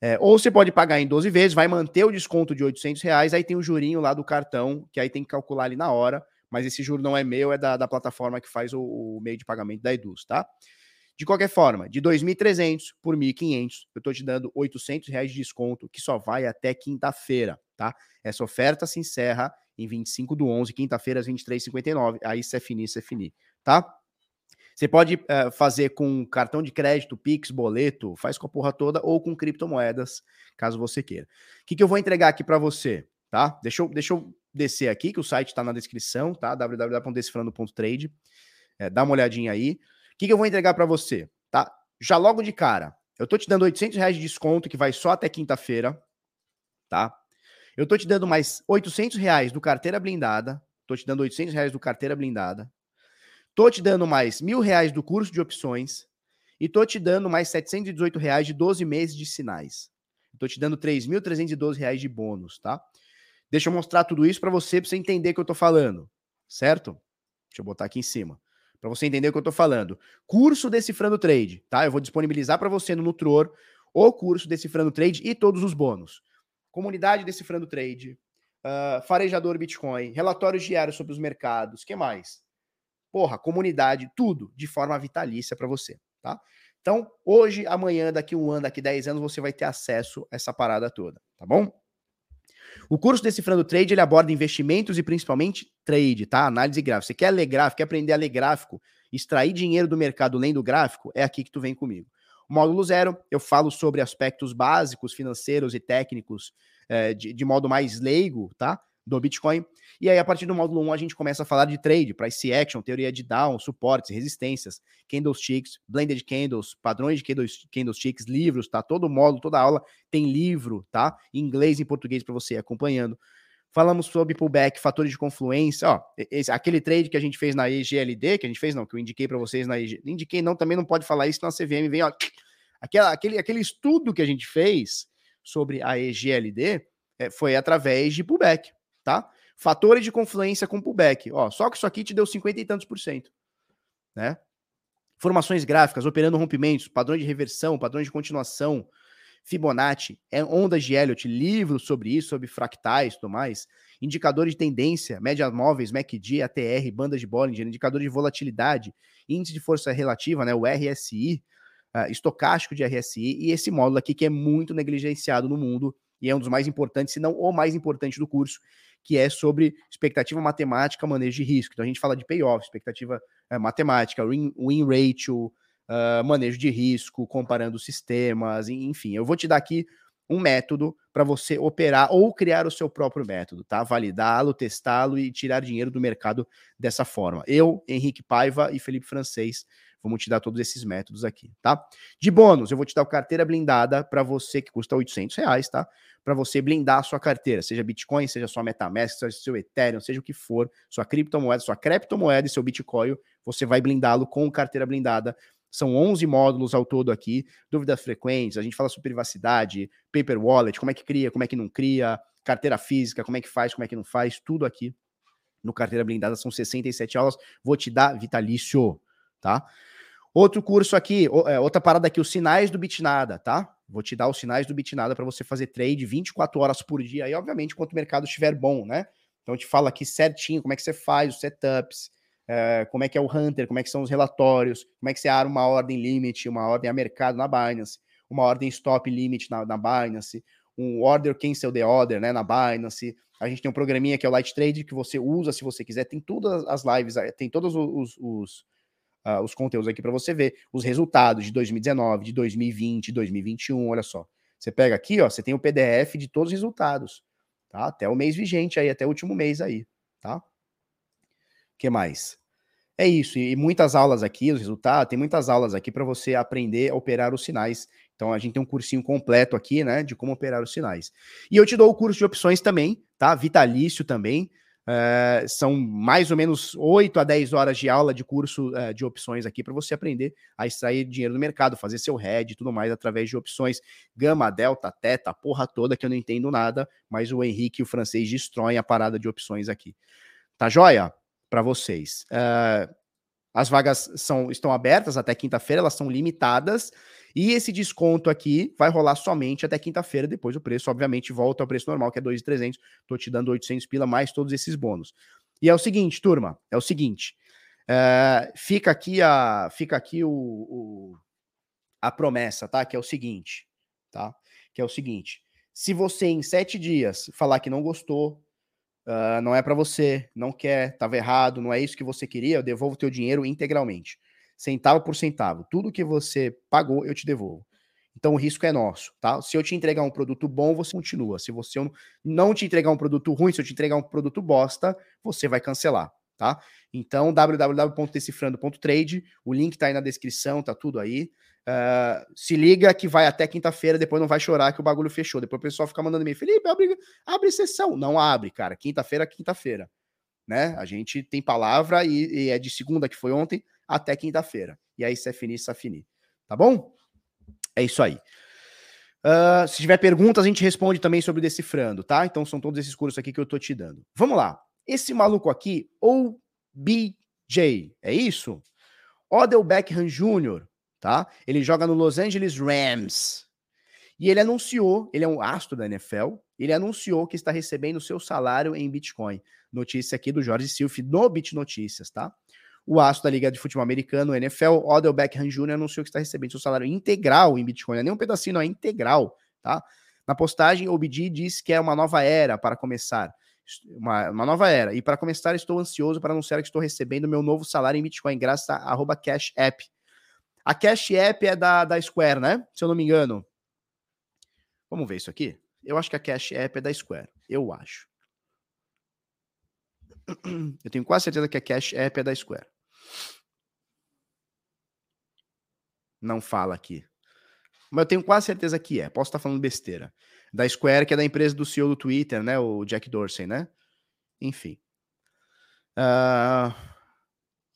É, ou você pode pagar em 12 vezes, vai manter o desconto de 800 reais, aí tem o jurinho lá do cartão, que aí tem que calcular ali na hora, mas esse juro não é meu, é da, da plataforma que faz o, o meio de pagamento da Eduz, tá? De qualquer forma, de 2.300 por 1.500, eu estou te dando 800 reais de desconto, que só vai até quinta-feira, tá? Essa oferta se encerra em 25 do 11, quinta-feira às 23h59. Aí se é finir, se é finir, tá? Você pode uh, fazer com cartão de crédito, Pix, boleto, faz com a porra toda, ou com criptomoedas, caso você queira. O que, que eu vou entregar aqui para você, tá? Deixa eu, deixa eu descer aqui, que o site está na descrição, tá? www.decifrando.trade. É, dá uma olhadinha aí. que, que eu vou entregar para você? Tá? Já logo de cara, eu tô te dando 800 reais de desconto, que vai só até quinta-feira, tá? Eu tô te dando mais 800 reais do carteira blindada, tô te dando 800 reais do carteira blindada, tô te dando mais mil reais do curso de opções e tô te dando mais 718 reais de 12 meses de sinais. Tô te dando 3.312 reais de bônus, tá? Deixa eu mostrar tudo isso para você, para você entender o que eu tô falando, certo? Deixa eu botar aqui em cima para você entender o que eu estou falando. Curso Decifrando Trade, tá? Eu vou disponibilizar para você no Nutror o curso Decifrando Trade e todos os bônus. Comunidade Decifrando Trade, uh, Farejador Bitcoin, relatórios diários sobre os mercados, que mais? Porra, comunidade, tudo de forma vitalícia para você, tá? Então, hoje, amanhã, daqui um ano, daqui 10 anos, você vai ter acesso a essa parada toda, tá bom? O curso Decifrando Trade, ele aborda investimentos e principalmente trade, tá? Análise gráfica. Você quer ler gráfico, quer aprender a ler gráfico, extrair dinheiro do mercado lendo gráfico, é aqui que tu vem comigo. O módulo zero, eu falo sobre aspectos básicos, financeiros e técnicos é, de, de modo mais leigo, tá? Do Bitcoin. E aí, a partir do módulo 1, a gente começa a falar de trade, price action, teoria de down, suportes, resistências, candlesticks, blended candles, padrões de candlesticks, livros, tá? Todo módulo, toda aula tem livro, tá? Em inglês e em português para você acompanhando. Falamos sobre pullback, fatores de confluência, ó, esse, aquele trade que a gente fez na EGLD, que a gente fez não, que eu indiquei para vocês na EG, indiquei não, também não pode falar isso na CVM, vem, ó, aquela, aquele, aquele estudo que a gente fez sobre a EGLD é, foi através de pullback, tá? Fatores de confluência com pullback. Ó, só que isso aqui te deu 50 e tantos por cento, né? Formações gráficas, operando rompimentos, padrões de reversão, padrões de continuação, Fibonacci, é ondas de Elliott, livros sobre isso, sobre fractais e tudo mais, indicadores de tendência, médias móveis, MACD, ATR, bandas de Bollinger, indicador de volatilidade, índice de força relativa, né, o RSI, uh, ah, estocástico de RSI, e esse módulo aqui que é muito negligenciado no mundo e é um dos mais importantes, se não o mais importante do curso, que é sobre expectativa matemática, manejo de risco. Então a gente fala de payoff, expectativa é, matemática, win, win ratio, uh, manejo de risco, comparando sistemas, enfim. Eu vou te dar aqui um método para você operar ou criar o seu próprio método, tá? Validá-lo, testá-lo e tirar dinheiro do mercado dessa forma. Eu, Henrique Paiva e Felipe Francês Vamos te dar todos esses métodos aqui, tá? De bônus, eu vou te dar carteira blindada para você que custa 800 reais, tá? Para você blindar a sua carteira, seja Bitcoin, seja sua MetaMask, seja seu Ethereum, seja o que for, sua criptomoeda, sua criptomoeda e seu Bitcoin, você vai blindá-lo com carteira blindada. São 11 módulos ao todo aqui, dúvidas frequentes, a gente fala sobre privacidade, paper wallet, como é que cria, como é que não cria, carteira física, como é que faz, como é que não faz, tudo aqui no carteira blindada são 67 aulas, vou te dar vitalício, tá? Outro curso aqui, é, outra parada aqui, os sinais do Bitnada, tá? Vou te dar os sinais do Bitnada para você fazer trade 24 horas por dia. Aí, obviamente, quanto o mercado estiver bom, né? Então, te falo aqui certinho como é que você faz os setups, é, como é que é o Hunter, como é que são os relatórios, como é que você arma uma ordem limit, uma ordem a mercado na Binance, uma ordem stop limit na, na Binance, um order cancel the order, né, na Binance. A gente tem um programinha que é o Light Trade que você usa se você quiser. Tem todas as lives, tem todos os, os uh, os conteúdos aqui para você ver os resultados de 2019, de 2020, 2021. Olha só. Você pega aqui, ó, você tem o PDF de todos os resultados, tá? Até o mês vigente aí, até o último mês aí, tá? Que mais? É isso, e muitas aulas aqui, os resultados, tem muitas aulas aqui para você aprender a operar os sinais. Então a gente tem um cursinho completo aqui, né, de como operar os sinais. E eu te dou o curso de opções também, tá? Vitalício também. É, são mais ou menos 8 a 10 horas de aula de curso é, de opções aqui para você aprender a extrair dinheiro do mercado, fazer seu head e tudo mais através de opções gama, delta, teta, porra toda que eu não entendo nada, mas o Henrique o francês destroem a parada de opções aqui. Tá joia? Para vocês. É, as vagas são, estão abertas até quinta-feira, elas são limitadas. E esse desconto aqui vai rolar somente até quinta-feira, depois o preço, obviamente, volta ao preço normal, que é 2.300. Tô te dando 800 pila mais todos esses bônus. E é o seguinte, turma, é o seguinte. É, fica aqui a fica aqui o, o, a promessa, tá? Que é o seguinte, tá? Que é o seguinte: se você em sete dias falar que não gostou, uh, não é para você, não quer, estava errado, não é isso que você queria, eu devolvo o teu dinheiro integralmente centavo por centavo. Tudo que você pagou, eu te devolvo. Então o risco é nosso, tá? Se eu te entregar um produto bom, você continua. Se você não te entregar um produto ruim, se eu te entregar um produto bosta, você vai cancelar, tá? Então, www.decifrando.trade, o link tá aí na descrição, tá tudo aí. Uh, se liga que vai até quinta-feira, depois não vai chorar que o bagulho fechou. Depois o pessoal fica mandando e-mail, Felipe, abre, abre sessão. Não abre, cara. Quinta-feira, quinta-feira. Né? A gente tem palavra e, e, é de segunda, que foi ontem, até quinta-feira. E aí, se é finir, se é finir. Tá bom? É isso aí. Uh, se tiver perguntas, a gente responde também sobre decifrando, tá? Então são todos esses cursos aqui que eu tô te dando. Vamos lá. Esse maluco aqui, OBJ, é isso? Odell Beckham Jr., tá? Ele joga no Los Angeles Rams. E ele anunciou, ele é um astro da NFL, ele anunciou que está recebendo seu salário em Bitcoin. Notícia aqui do Jorge Silf no Bit Notícias, tá? O astro da Liga de Futebol Americano, NFL, Odell Beckham Jr., anunciou que está recebendo seu salário integral em Bitcoin. Não é nem um pedacinho, não, é integral, tá? Na postagem, o BG diz que é uma nova era para começar. Uma, uma, nova era. E para começar, estou ansioso para anunciar que estou recebendo meu novo salário em Bitcoin, graças a Cash App. A Cash App é da, da Square, né? Se eu não me engano. Vamos ver isso aqui? Eu acho que a Cash App é da Square. Eu acho. Eu tenho quase certeza que a Cash App é da Square. Não fala aqui. Mas eu tenho quase certeza que é. Posso estar falando besteira. Da Square, que é da empresa do CEO do Twitter, né? O Jack Dorsey, né? Enfim. Uh,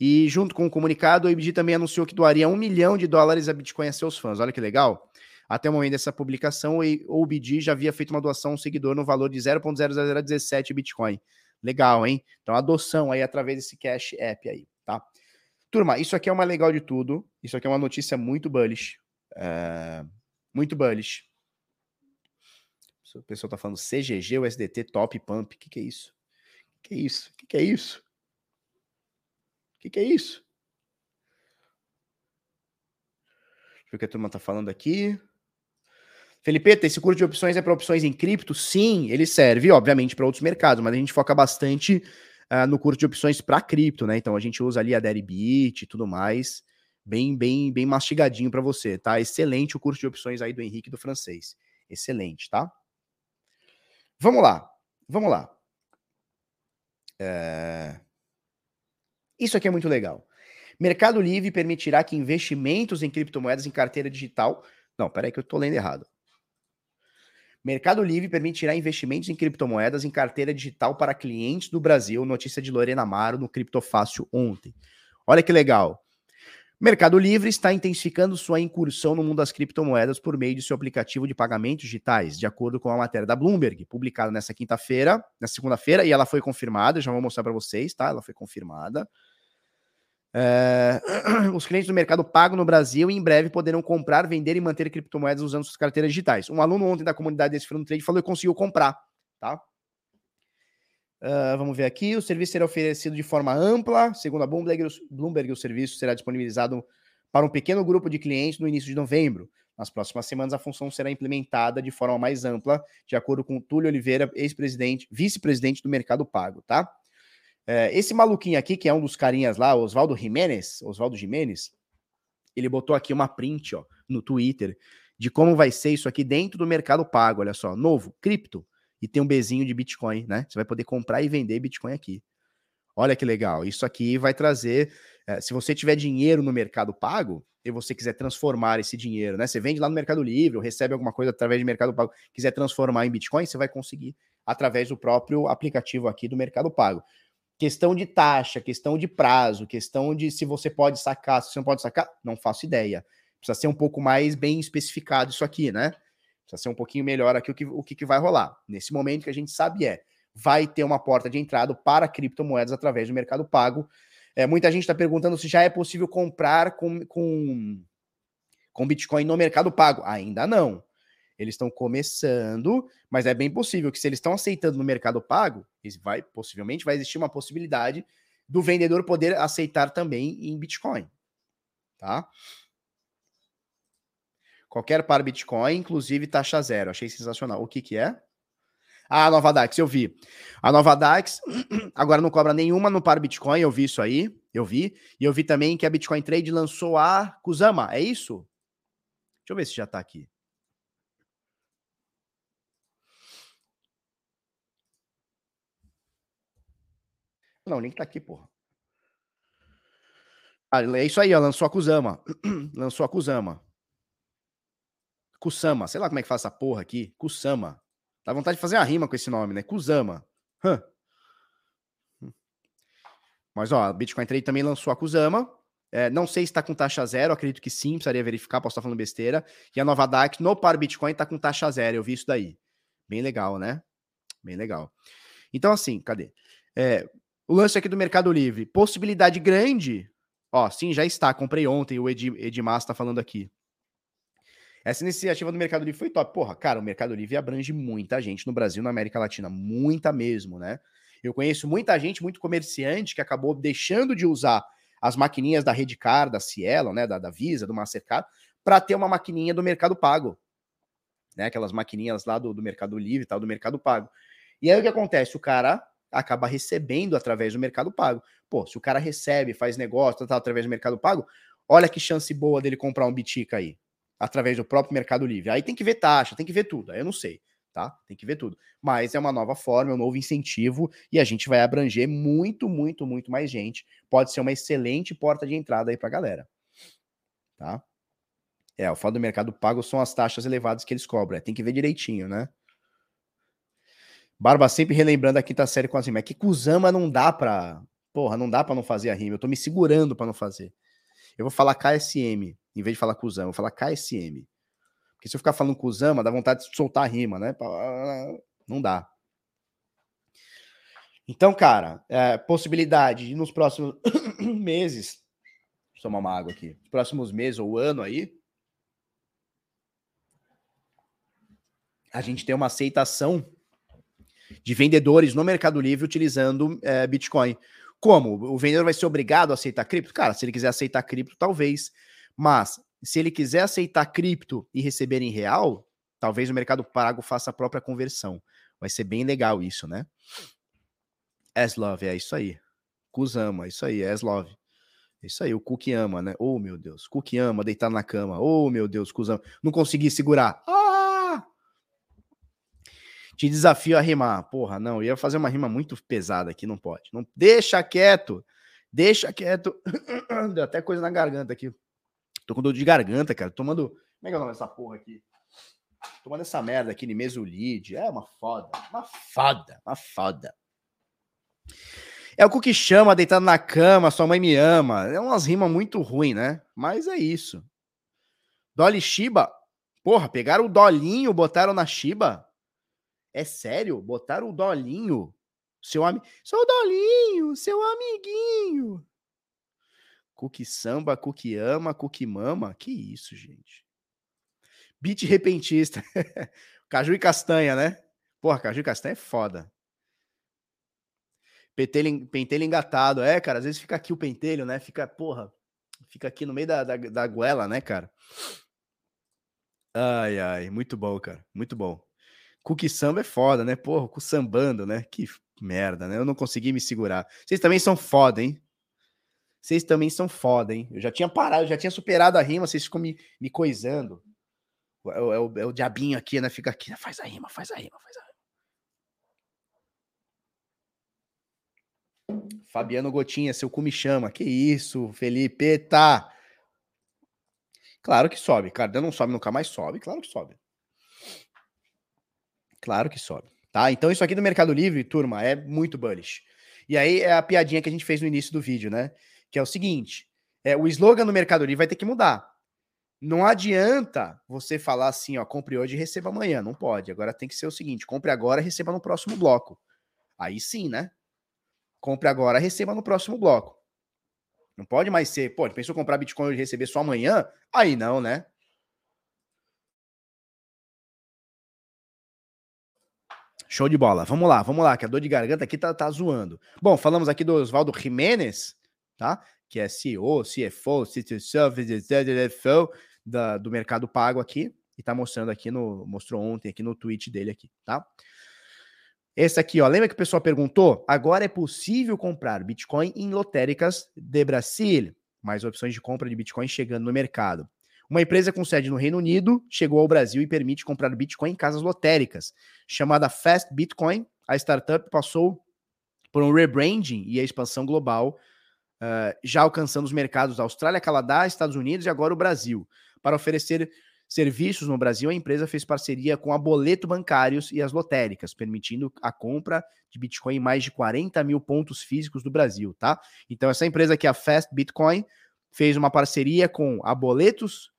e junto com o comunicado, o IBD também anunciou que doaria um milhão de dólares a Bitcoin a seus fãs. Olha que legal. Até o momento dessa publicação, o IBD já havia feito uma doação a um seguidor no valor de 0.0017 Bitcoin. Legal, hein? Então, adoção aí através desse Cash App aí, tá? Turma, isso aqui é uma legal de tudo. Isso aqui é uma notícia muito bullish. É... Muito bullish. O pessoal tá falando CGG, USDT, top pump. O que, que é isso? O que é isso? O que, que é isso? O que, que é isso? Deixa eu ver o que a turma está falando aqui. Felipe, esse curso de opções é para opções em cripto? Sim, ele serve, obviamente, para outros mercados, mas a gente foca bastante uh, no curso de opções para cripto, né? Então a gente usa ali a Deribit e tudo mais, bem, bem, bem mastigadinho para você, tá? Excelente o curso de opções aí do Henrique do francês. Excelente, tá? Vamos lá, vamos lá. É... Isso aqui é muito legal. Mercado Livre permitirá que investimentos em criptomoedas em carteira digital. Não, peraí que eu estou lendo errado. Mercado Livre permitirá investimentos em criptomoedas em carteira digital para clientes do Brasil. Notícia de Lorena Amaro no Criptofácil ontem. Olha que legal. Mercado Livre está intensificando sua incursão no mundo das criptomoedas por meio de seu aplicativo de pagamentos digitais, de acordo com a matéria da Bloomberg, publicada nessa quinta-feira, na segunda-feira, e ela foi confirmada, já vou mostrar para vocês, tá? Ela foi confirmada. É, os clientes do mercado pago no Brasil em breve poderão comprar, vender e manter criptomoedas usando suas carteiras digitais. Um aluno ontem da comunidade desse Fundo Trade falou que conseguiu comprar, tá? Uh, vamos ver aqui. O serviço será oferecido de forma ampla. Segundo a Bloomberg, Bloomberg, o serviço será disponibilizado para um pequeno grupo de clientes no início de novembro. Nas próximas semanas, a função será implementada de forma mais ampla, de acordo com Túlio Oliveira, ex-presidente, vice-presidente do Mercado Pago, tá? É, esse maluquinho aqui, que é um dos carinhas lá, Oswaldo Jimenez, Oswaldo Jimenez, ele botou aqui uma print, ó, no Twitter, de como vai ser isso aqui dentro do Mercado Pago, olha só, novo, cripto e tem um bezinho de Bitcoin, né? Você vai poder comprar e vender Bitcoin aqui. Olha que legal. Isso aqui vai trazer. É, se você tiver dinheiro no Mercado Pago e você quiser transformar esse dinheiro, né? Você vende lá no Mercado Livre, ou recebe alguma coisa através de Mercado Pago, quiser transformar em Bitcoin, você vai conseguir através do próprio aplicativo aqui do Mercado Pago. Questão de taxa, questão de prazo, questão de se você pode sacar, se você não pode sacar, não faço ideia. Precisa ser um pouco mais bem especificado isso aqui, né? Precisa ser um pouquinho melhor aqui o que, o que, vai rolar. Nesse momento que a gente sabe é, vai ter uma porta de entrada para criptomoedas através do Mercado Pago. É, muita gente está perguntando se já é possível comprar com, com, com Bitcoin no Mercado Pago. Ainda não. Eles estão começando, mas é bem possível que se eles estão aceitando no Mercado Pago, vai possivelmente vai existir uma possibilidade do vendedor poder aceitar também em Bitcoin, tá? Qualquer par Bitcoin, inclusive taxa zero. Achei sensacional. O que que é? Ah, a nova DAX, eu vi. A nova DAX agora não cobra nenhuma no par Bitcoin, eu vi isso aí, eu vi. E eu vi também que a Bitcoin Trade lançou a Kusama, é isso? Deixa eu ver se já tá aqui. Não, o link tá aqui, porra. Ah, é isso aí, ó, lançou a Kusama. lançou a Kusama. Kusama, sei lá como é que faz essa porra aqui. Kusama. Dá vontade de fazer a rima com esse nome, né? Kusama. Hã. Mas, ó, a Bitcoin Trade também lançou a Kusama. É, não sei se está com taxa zero, acredito que sim, precisaria verificar, posso estar falando besteira. E a nova DAX no par Bitcoin está com taxa zero, eu vi isso daí. Bem legal, né? Bem legal. Então, assim, cadê? É, o lance aqui do Mercado Livre, possibilidade grande. Ó, sim, já está. Comprei ontem, o Ed, Edmar está falando aqui. Essa iniciativa do Mercado Livre foi top. Porra, cara, o Mercado Livre abrange muita gente no Brasil, na América Latina, muita mesmo, né? Eu conheço muita gente, muito comerciante que acabou deixando de usar as maquininhas da Redcar, da Cielo, né, da, da Visa, do Mastercard, para ter uma maquininha do Mercado Pago, né, aquelas maquininhas lá do, do Mercado Livre e tal, do Mercado Pago. E aí o que acontece? O cara acaba recebendo através do Mercado Pago. Pô, se o cara recebe, faz negócio, tal, através do Mercado Pago, olha que chance boa dele comprar um Bitica aí, através do próprio Mercado Livre. Aí tem que ver taxa, tem que ver tudo, aí eu não sei tá? Tem que ver tudo. Mas é uma nova forma, é um novo incentivo e a gente vai abranger muito, muito, muito mais gente. Pode ser uma excelente porta de entrada aí pra galera. Tá? É, o fato do mercado pago são as taxas elevadas que eles cobram. É, tem que ver direitinho, né? Barba sempre relembrando a quinta série com a rima. É que Kuzama não dá pra. Porra, não dá pra não fazer a rima. Eu tô me segurando pra não fazer. Eu vou falar KSM, em vez de falar Kuzama, eu vou falar KSM. Porque se eu ficar falando com o Zama, dá vontade de soltar a rima, né? Não dá. Então, cara, é, possibilidade de nos próximos meses. Deixa eu tomar uma água aqui. Nos próximos meses ou ano aí. A gente tem uma aceitação de vendedores no Mercado Livre utilizando é, Bitcoin. Como? O vendedor vai ser obrigado a aceitar cripto? Cara, se ele quiser aceitar cripto, talvez. Mas se ele quiser aceitar cripto e receber em real, talvez o Mercado Pago faça a própria conversão. Vai ser bem legal isso, né? Eslove, é isso aí. Kuzama, é isso aí, Eslove. É isso aí, o Cook ama, né? Oh, meu Deus. Cook ama deitar na cama. Oh, meu Deus, Kuzama. Não consegui segurar. Ah! Te desafio a rimar. Porra, não, eu ia fazer uma rima muito pesada aqui, não pode. Não, deixa quieto. Deixa quieto. Deu até coisa na garganta aqui. Tô com dor de garganta, cara. Tomando. Como é que é o nome dessa porra aqui? Tomando essa merda aqui de mesolide. É uma foda. Uma foda. Uma foda. É o que chama, deitado na cama, sua mãe me ama. É umas rimas muito ruins, né? Mas é isso. Dolly Shiba. Porra, pegaram o Dolinho, botaram na Shiba? É sério? Botaram o Dolinho? Seu amigo. Seu Dolinho, seu amiguinho. Cookie samba, cookie ama, cookie mama. Que isso, gente. Beat repentista. Caju e castanha, né? Porra, caju e castanha é foda. Pentelho, pentelho engatado. É, cara, às vezes fica aqui o pentelho, né? Fica, porra, fica aqui no meio da, da, da goela, né, cara? Ai, ai, muito bom, cara. Muito bom. Cookie samba é foda, né? Porra, com sambando, né? Que merda, né? Eu não consegui me segurar. Vocês também são foda, hein? Vocês também são foda, hein? Eu já tinha parado, já tinha superado a rima, vocês ficam me, me coisando. É, é, o, é o diabinho aqui, né? Fica aqui, faz a rima, faz a rima, faz a rima. Fabiano Gotinha, seu cu me chama. Que isso, Felipe, tá. Claro que sobe. Cardano não sobe, nunca mais sobe. Claro que sobe. Claro que sobe. Tá? Então, isso aqui do Mercado Livre, turma, é muito bullish. E aí é a piadinha que a gente fez no início do vídeo, né? que é o seguinte: é, o slogan do Mercado Livre vai ter que mudar. Não adianta você falar assim, ó, compre hoje e receba amanhã. Não pode. Agora tem que ser o seguinte: compre agora e receba no próximo bloco. Aí sim, né? Compre agora, receba no próximo bloco. Não pode mais ser, pô, pensou comprar Bitcoin e receber só amanhã? Aí não, né? Show de bola. Vamos lá, vamos lá, que a dor de garganta aqui tá, tá zoando. Bom, falamos aqui do Oswaldo Jimenez, tá? Que é CEO, CFO, CFO da, do Mercado Pago aqui. E tá mostrando aqui no. Mostrou ontem aqui no tweet dele aqui, tá? Esse aqui, ó. Lembra que o pessoal perguntou? Agora é possível comprar Bitcoin em lotéricas de Brasil. Mais opções de compra de Bitcoin chegando no mercado. Uma empresa com sede no Reino Unido chegou ao Brasil e permite comprar Bitcoin em casas lotéricas. Chamada Fast Bitcoin, a startup passou por um rebranding e a expansão global, uh, já alcançando os mercados da Austrália, Canadá, Estados Unidos e agora o Brasil. Para oferecer serviços no Brasil, a empresa fez parceria com a Boleto Bancários e as lotéricas, permitindo a compra de Bitcoin em mais de 40 mil pontos físicos do Brasil, tá? Então, essa empresa aqui, a Fast Bitcoin, fez uma parceria com a Boletos,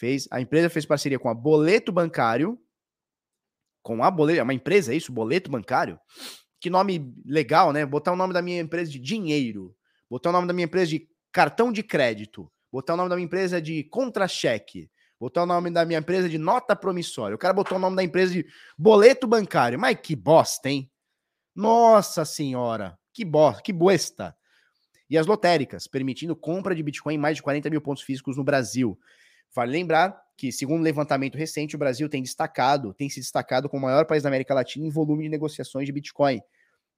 fez, a empresa fez parceria com a Boleto Bancário, com a Boleto, é uma empresa, é isso? Boleto Bancário? Que nome legal, né? Botar o nome da minha empresa de dinheiro, botar o nome da minha empresa de cartão de crédito, botar o nome da minha empresa de contra-cheque, botar o nome da minha empresa de nota promissória. O cara botou o nome da empresa de boleto bancário. Mas que bosta, hein? Nossa senhora, que bosta, que bosta. E as lotéricas, permitindo compra de Bitcoin em mais de 40 mil pontos físicos no Brasil. Vale lembrar que, segundo um levantamento recente, o Brasil tem destacado, tem se destacado como o maior país da América Latina em volume de negociações de Bitcoin,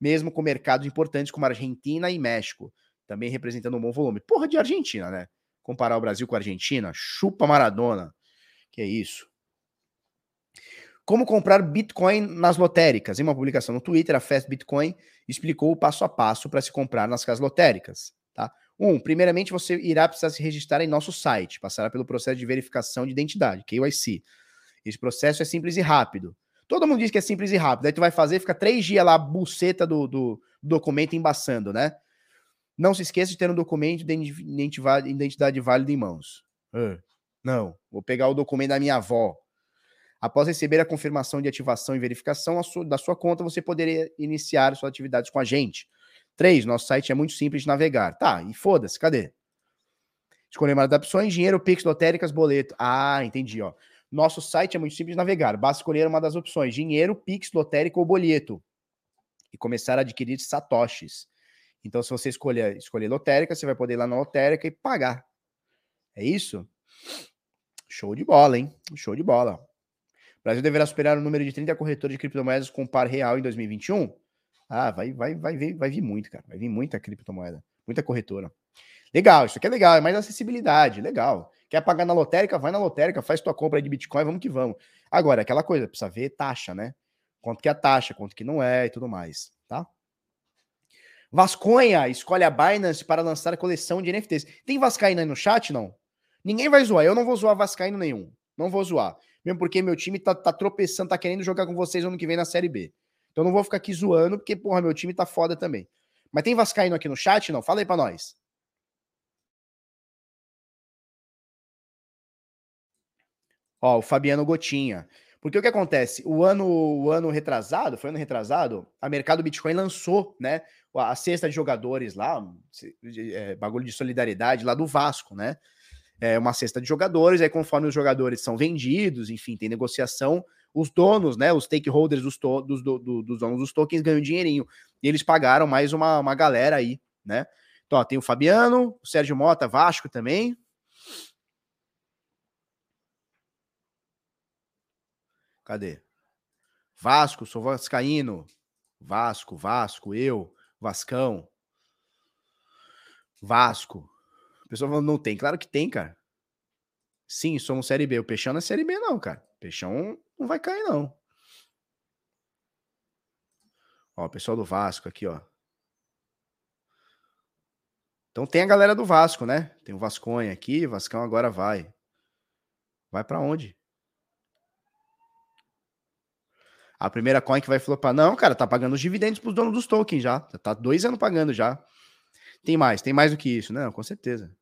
mesmo com mercados importantes como Argentina e México, também representando um bom volume. Porra de Argentina, né? comparar o Brasil com a Argentina, chupa Maradona. Que é isso. Como comprar Bitcoin nas lotéricas? Em uma publicação no Twitter, a Fast Bitcoin explicou o passo a passo para se comprar nas casas lotéricas. Tá? Um, primeiramente você irá precisar se registrar em nosso site, passará pelo processo de verificação de identidade, KYC. Esse processo é simples e rápido. Todo mundo diz que é simples e rápido. Aí tu vai fazer, fica três dias lá, buceta do, do documento embaçando, né? Não se esqueça de ter um documento de identidade válida em mãos. Uh, não, vou pegar o documento da minha avó. Após receber a confirmação de ativação e verificação da sua conta, você poderia iniciar suas atividades com a gente. 3. Nosso site é muito simples de navegar. Tá, e foda-se, cadê? Escolher uma das opções, dinheiro, Pix, lotéricas, boleto. Ah, entendi, ó. Nosso site é muito simples de navegar. Basta escolher uma das opções, dinheiro, Pix, lotérica ou boleto. E começar a adquirir satoshis. Então, se você escolher, escolher lotérica, você vai poder ir lá na lotérica e pagar. É isso? Show de bola, hein? Show de bola. O Brasil deverá superar o número de 30 corretores de criptomoedas com par real em 2021? Ah, vai, vai, vai, vir, vai vir muito, cara. Vai vir muita criptomoeda, muita corretora. Legal, isso aqui é legal, é mais acessibilidade, legal. Quer pagar na lotérica? Vai na lotérica, faz tua compra de Bitcoin, vamos que vamos. Agora, aquela coisa, precisa ver taxa, né? Quanto que é a taxa, quanto que não é e tudo mais, tá? Vasconha escolhe a Binance para lançar a coleção de NFTs. Tem Vascaína aí no chat, não? Ninguém vai zoar. Eu não vou zoar Vascaíno nenhum. Não vou zoar. Mesmo porque meu time tá, tá tropeçando, tá querendo jogar com vocês ano que vem na Série B. Então não vou ficar aqui zoando, porque, porra, meu time tá foda também. Mas tem Vascaíno aqui no chat, não? Fala aí pra nós. Ó, o Fabiano Gotinha. Porque o que acontece? O ano, o ano retrasado, foi ano retrasado, a Mercado Bitcoin lançou, né, a cesta de jogadores lá, é, bagulho de solidariedade lá do Vasco, né? É uma cesta de jogadores, aí conforme os jogadores são vendidos, enfim, tem negociação, os donos, né, os stakeholders dos, to, dos, do, dos donos dos tokens ganham dinheirinho. E eles pagaram mais uma, uma galera aí, né? Então, ó, tem o Fabiano, o Sérgio Mota, Vasco também. Cadê? Vasco, sou vascaíno. Vasco, Vasco, eu. Vascão. Vasco. O pessoal falando, não tem. Claro que tem, cara. Sim, somos Série B. O Peixão não é Série B, não, cara. Peixão não vai cair, não. Ó, pessoal do Vasco aqui, ó. Então tem a galera do Vasco, né? Tem o Vasconha aqui, Vascão agora vai. Vai para onde? A primeira coin que vai flopar. Não, cara, tá pagando os dividendos pros donos dos tokens já. Tá dois anos pagando já. Tem mais, tem mais do que isso. Não, com certeza.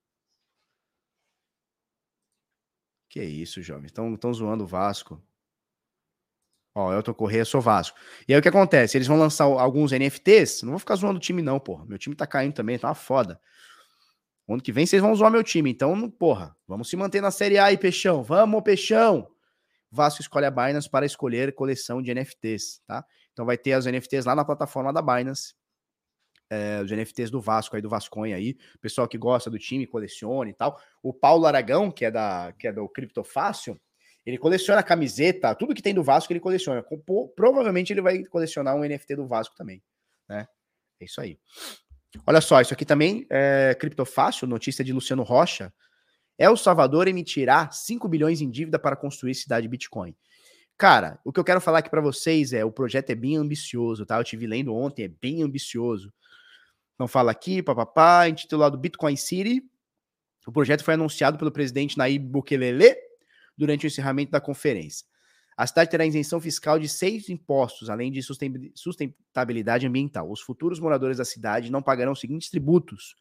Que isso, jovem. Estão zoando o Vasco. Ó, eu tô correndo, sou Vasco. E aí o que acontece? Eles vão lançar alguns NFTs. Não vou ficar zoando o time, não, porra. Meu time tá caindo também, tá uma foda. Ano que vem vocês vão zoar meu time. Então, porra, vamos se manter na Série A aí, Peixão. Vamos, Peixão! Vasco escolhe a Binance para escolher coleção de NFTs, tá? Então vai ter as NFTs lá na plataforma da Binance. É, os NFTs do Vasco aí, do Vasconha aí, pessoal que gosta do time, coleciona e tal. O Paulo Aragão, que é da que é do Criptofácil, ele coleciona camiseta, tudo que tem do Vasco ele coleciona. Provavelmente ele vai colecionar um NFT do Vasco também, né? É isso aí. Olha só, isso aqui também é Criptofácil, notícia de Luciano Rocha. El Salvador emitirá 5 bilhões em dívida para construir cidade Bitcoin. cara, o que eu quero falar aqui para vocês é, o projeto é bem ambicioso, tá? Eu tive lendo ontem, é bem ambicioso. Então fala aqui, papapá, intitulado Bitcoin City. O projeto foi anunciado pelo presidente Nayib Bukele durante o encerramento da conferência. A cidade terá isenção fiscal de seis impostos, além de sustentabilidade ambiental. Os futuros moradores da cidade não pagarão os seguintes tributos: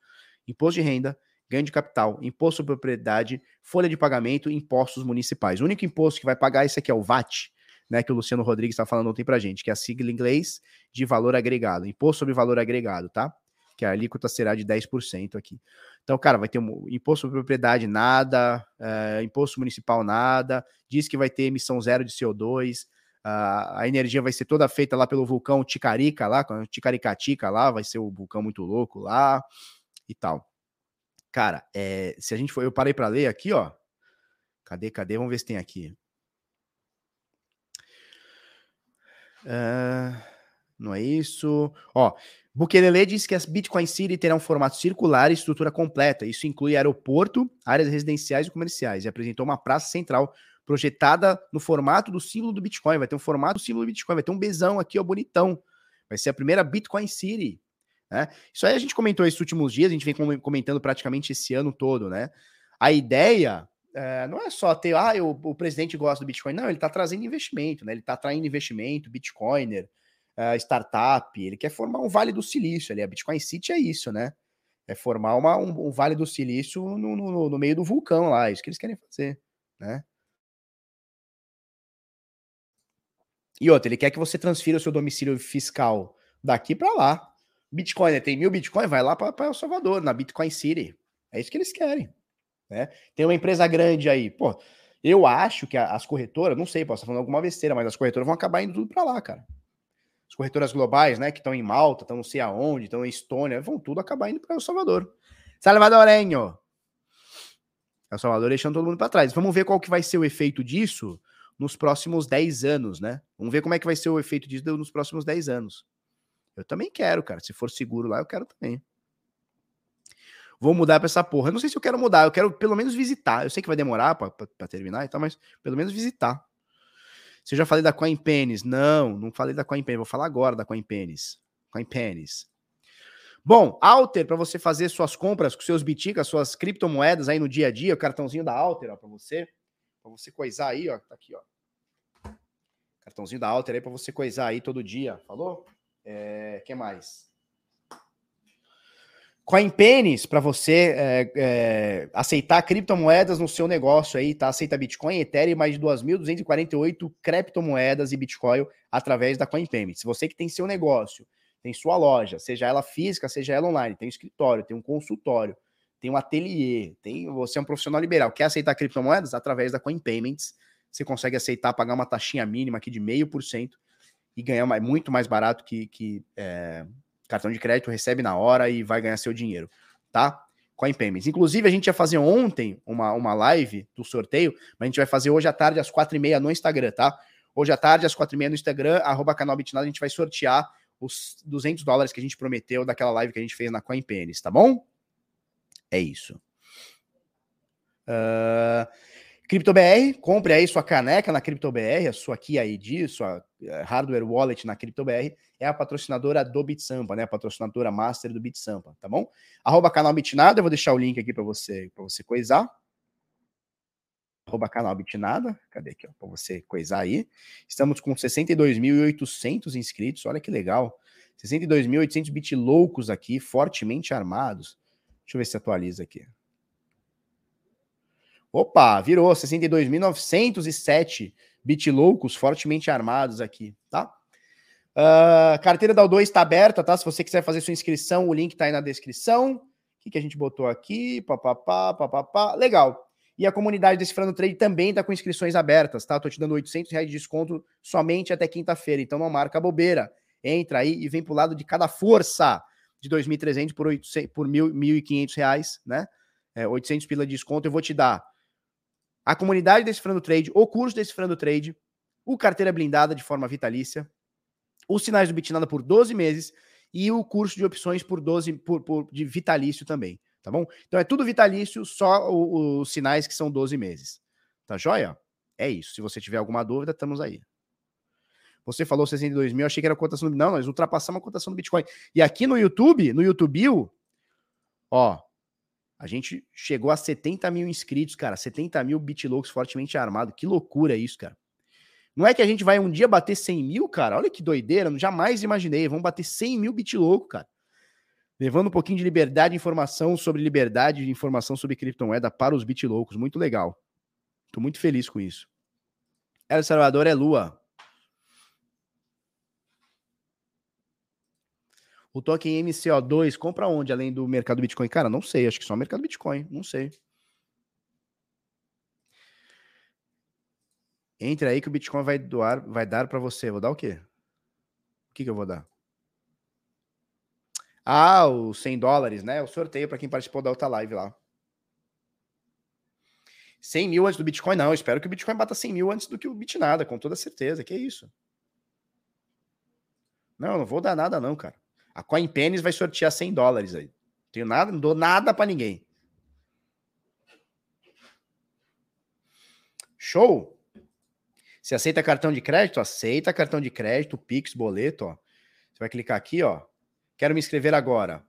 imposto de renda, ganho de capital, imposto sobre propriedade, folha de pagamento e impostos municipais. O único imposto que vai pagar esse aqui é o VAT, né, que o Luciano Rodrigues está falando ontem pra gente, que é a sigla em inglês de valor agregado, imposto sobre valor agregado, tá? Que a alíquota será de 10% aqui. Então, cara, vai ter um imposto sobre propriedade, nada, é, imposto municipal, nada, diz que vai ter emissão zero de CO2, a, a energia vai ser toda feita lá pelo vulcão Ticarica, lá, Ticaricatica lá, vai ser o vulcão muito louco lá e tal. Cara, é, se a gente for. Eu parei para ler aqui, ó. Cadê, cadê? Vamos ver se tem aqui. Uh, não é isso. Ó, Bukelele diz que as Bitcoin City terão formato circular e estrutura completa. Isso inclui aeroporto, áreas residenciais e comerciais. E apresentou uma praça central projetada no formato do símbolo do Bitcoin. Vai ter um formato do símbolo do Bitcoin. Vai ter um besão aqui, ó, bonitão. Vai ser a primeira Bitcoin City. Né? Isso aí a gente comentou esses últimos dias, a gente vem comentando praticamente esse ano todo, né? A ideia é, não é só ter, ah, eu, o presidente gosta do Bitcoin, não, ele está trazendo investimento, né? Ele está atraindo investimento, Bitcoiner, uh, startup, ele quer formar um Vale do Silício ali. A Bitcoin City é isso, né? É formar uma, um, um Vale do Silício no, no, no meio do vulcão lá, é isso que eles querem fazer, né? E outra, ele quer que você transfira o seu domicílio fiscal daqui para lá. Bitcoin, né? tem mil Bitcoin, vai lá para El Salvador, na Bitcoin City. É isso que eles querem. Né? Tem uma empresa grande aí. Pô, eu acho que as corretoras, não sei, posso estar falando alguma besteira, mas as corretoras vão acabar indo tudo para lá, cara. As corretoras globais, né, que estão em Malta, estão não sei aonde, estão em Estônia, vão tudo acabar indo para El Salvador. Salvadorenho! El Salvador deixando todo mundo para trás. Vamos ver qual que vai ser o efeito disso nos próximos 10 anos, né? Vamos ver como é que vai ser o efeito disso nos próximos 10 anos. Eu também quero, cara. Se for seguro lá, eu quero também. Vou mudar pra essa porra. Eu não sei se eu quero mudar, eu quero pelo menos visitar. Eu sei que vai demorar pra terminar e tal, mas pelo menos visitar. Se eu já falei da CoinPennies, não, não falei da CoinPennies, vou falar agora da CoinPennies. CoinPennies. Bom, Alter, para você fazer suas compras com seus biticas, suas criptomoedas aí no dia a dia, o cartãozinho da Alter, ó, para você, para você coisar aí, ó, tá aqui, ó. Cartãozinho da Alter aí para você coisar aí todo dia, falou? É, que mais? CoinPennies, para você é, é, aceitar criptomoedas no seu negócio aí, tá? Aceita Bitcoin, Ethereum, mais de 2.248 criptomoedas e Bitcoin através da CoinPennies. Se você que tem seu negócio, tem sua loja, seja ela física, seja ela online, tem um escritório, tem um consultório, tem um ateliê, tem, você é um profissional liberal, quer aceitar criptomoedas? Através da CoinPayments, você consegue aceitar, pagar uma taxinha mínima aqui de 0,5% e ganhar mais, muito mais barato que, que é, cartão de crédito, recebe na hora e vai ganhar seu dinheiro, tá? Coin Payments. Inclusive, a gente ia fazer ontem uma, uma live do sorteio, mas a gente vai fazer hoje à tarde, às quatro e meia no Instagram, tá? Hoje à tarde, às quatro e meia no Instagram, arroba canal Bitnado, a gente vai sortear os 200 dólares que a gente prometeu daquela live que a gente fez na Coin Payments, tá bom? É isso. Uh, CryptoBR, compre aí sua caneca na CryptoBR, a sua Kia ID, sua eh, hardware wallet na CryptoBR, é a patrocinadora do BitSampa, né? A patrocinadora master do BitSampa, tá bom? Arroba canal Bitnada, eu vou deixar o link aqui para você, para você coisar. Arroba canal Bitnada, cadê aqui, para você coisar aí. Estamos com 62.800 inscritos, olha que legal. 62.800 bit loucos aqui, fortemente armados. Deixa eu ver se atualiza aqui. Opa, virou 62.907 bit loucos fortemente armados aqui, tá? Uh, carteira da O2 está aberta, tá? Se você quiser fazer sua inscrição, o link tá aí na descrição. O que, que a gente botou aqui? Papapá, papapá. Legal. E a comunidade desse Frando Trade também tá com inscrições abertas, tá? Tô te dando 800 reais de desconto somente até quinta-feira. Então não marca bobeira. Entra aí e vem pro lado de cada força de 2.300 por, 800, por 1.500 reais, né? É, 800 pila de desconto. Eu vou te dar a comunidade desse Frando Trade, o curso desse Frando Trade, o carteira blindada de forma vitalícia, os sinais do Bitnada por 12 meses e o curso de opções por 12 por, por de vitalício também, tá bom? Então é tudo vitalício, só os sinais que são 12 meses. Tá joia? É isso. Se você tiver alguma dúvida, estamos aí. Você falou 62 mil, achei que era cotação do. Não, nós ultrapassamos a cotação do Bitcoin. E aqui no YouTube, no YouTube, ó, a gente chegou a 70 mil inscritos, cara. 70 mil bitlocos fortemente armados. Que loucura isso, cara. Não é que a gente vai um dia bater 100 mil, cara? Olha que doideira, jamais imaginei. Vamos bater 100 mil bitlouco, cara. Levando um pouquinho de liberdade de informação sobre liberdade de informação sobre criptomoeda para os bitloucos. Muito legal. Tô muito feliz com isso. El Salvador é lua. O token MCO2 compra onde além do mercado Bitcoin? Cara, não sei. Acho que só o mercado Bitcoin. Não sei. Entre aí que o Bitcoin vai doar, vai dar para você. Vou dar o quê? O que, que eu vou dar? Ah, os 100 dólares, né? O sorteio para quem participou da outra live lá. 100 mil antes do Bitcoin, não. Eu espero que o Bitcoin bata 100 mil antes do que o Bitnada, com toda certeza. Que isso? Não, não vou dar nada, não, cara. A CoinPennies vai sortear 100 dólares aí. Tenho nada, não dou nada para ninguém. Show? Você aceita cartão de crédito? Aceita cartão de crédito, Pix, boleto, ó. Você vai clicar aqui, ó. Quero me inscrever agora.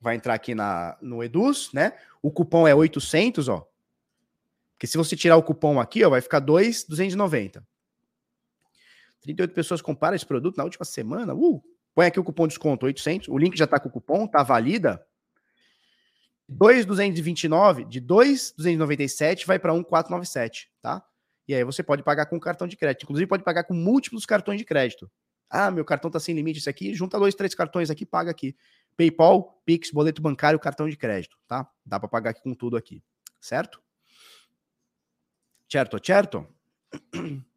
Vai entrar aqui na, no Eduz, né? O cupom é 800, ó. Porque se você tirar o cupom aqui, ó, vai ficar 2,290. 38 pessoas compraram esse produto na última semana. Uh! Põe aqui o cupom de desconto 800. O link já tá com o cupom, tá valida. 2,229, de 2,297 vai para 1,497, tá? E aí você pode pagar com cartão de crédito. Inclusive, pode pagar com múltiplos cartões de crédito. Ah, meu cartão tá sem limite, isso aqui, junta dois, três cartões aqui, paga aqui. PayPal, Pix, boleto bancário, cartão de crédito, tá? Dá para pagar aqui com tudo aqui, certo? Certo, certo?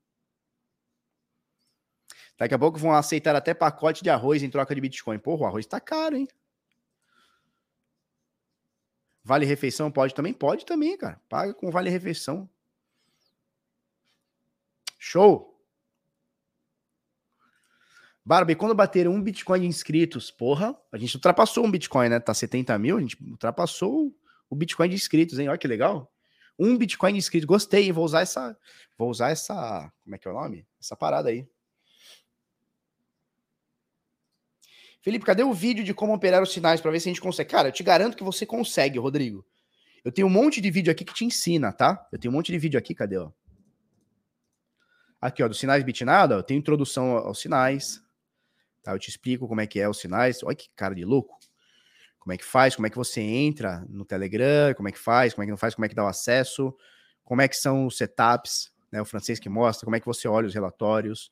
Daqui a pouco vão aceitar até pacote de arroz em troca de Bitcoin. Porra, o arroz tá caro, hein? Vale refeição pode também? Pode também, cara. Paga com vale refeição. Show! Barbie, quando bater um Bitcoin de inscritos, porra, a gente ultrapassou um Bitcoin, né? Tá 70 mil, a gente ultrapassou o Bitcoin de inscritos, hein? Olha que legal. Um Bitcoin de inscritos, gostei, vou usar essa, vou usar essa, como é que é o nome? Essa parada aí. Felipe, cadê o vídeo de como operar os sinais para ver se a gente consegue? Cara, eu te garanto que você consegue, Rodrigo. Eu tenho um monte de vídeo aqui que te ensina, tá? Eu tenho um monte de vídeo aqui, cadê, ó? Aqui, ó, dos sinais bitnada, eu tenho introdução aos sinais. Tá? Eu te explico como é que é os sinais. Olha que cara de louco. Como é que faz, como é que você entra no Telegram, como é que faz, como é que não faz, como é que dá o acesso, como é que são os setups, né? O francês que mostra, como é que você olha os relatórios.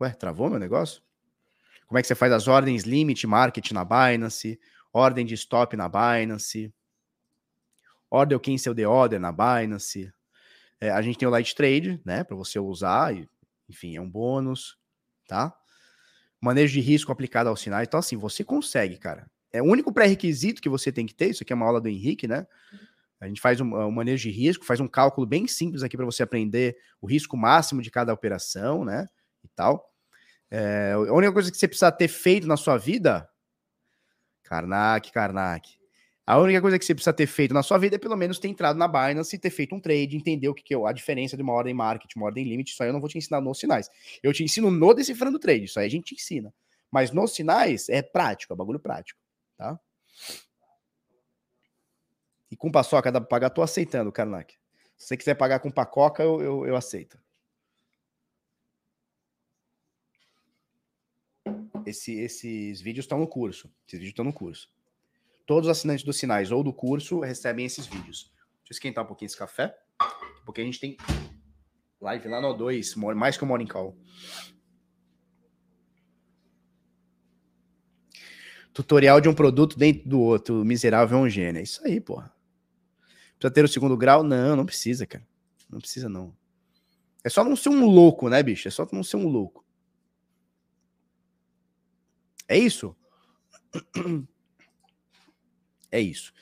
Ué, travou meu negócio? Como é que você faz as ordens limit market na Binance, ordem de stop na Binance, order cancel the order na Binance, é, a gente tem o Light Trade, né, para você usar, e, enfim, é um bônus, tá? Manejo de risco aplicado aos sinais. Então, assim, você consegue, cara. É o único pré-requisito que você tem que ter. Isso aqui é uma aula do Henrique, né? A gente faz um, um manejo de risco, faz um cálculo bem simples aqui para você aprender o risco máximo de cada operação, né? E tal. É, a única coisa que você precisa ter feito na sua vida, Karnak, Karnak, a única coisa que você precisa ter feito na sua vida é pelo menos ter entrado na Binance e ter feito um trade, entender o que, que é a diferença de uma ordem market, uma ordem limit. Isso aí eu não vou te ensinar nos sinais. Eu te ensino no decifrando trade. Isso aí a gente te ensina. Mas nos sinais é prático, é bagulho prático, tá? E com paçoca dá pra pagar, tô aceitando, Karnak. Se você quiser pagar com pacoca, eu, eu, eu aceito. Esse, esses vídeos estão no curso. Esses vídeos estão no curso. Todos os assinantes dos sinais ou do curso recebem esses vídeos. Deixa eu esquentar um pouquinho esse café, porque a gente tem live lá no 2, mais que o Morning Call. Tutorial de um produto dentro do outro, miserável é um gênio. É isso aí, porra. Precisa ter o segundo grau? Não, não precisa, cara. Não precisa, não. É só não ser um louco, né, bicho? É só não ser um louco. É isso? É isso.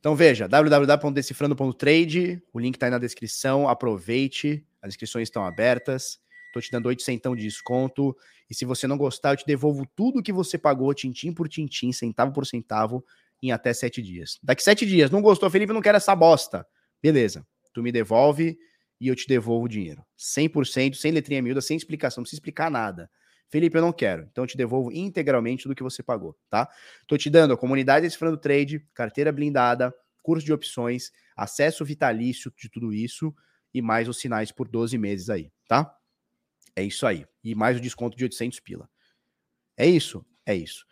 Então veja, www.decifrando.trade, o link está aí na descrição, aproveite, as inscrições estão abertas, estou te dando 8 centão de desconto, e se você não gostar, eu te devolvo tudo que você pagou, tintim por tintim, centavo por centavo, em até 7 dias. Daqui 7 dias, não gostou, Felipe, não quero essa bosta. Beleza, tu me devolve e eu te devolvo o dinheiro. 100%, sem letrinha miúda, sem explicação, não precisa explicar nada. Felipe, eu não quero. Então eu te devolvo integralmente tudo que você pagou, tá? Tô te dando a comunidade Decifrando Trade, carteira blindada, curso de opções, acesso vitalício de tudo isso e mais os sinais por 12 meses aí, tá? É isso aí. E mais o desconto de 800 pila. É isso? É isso.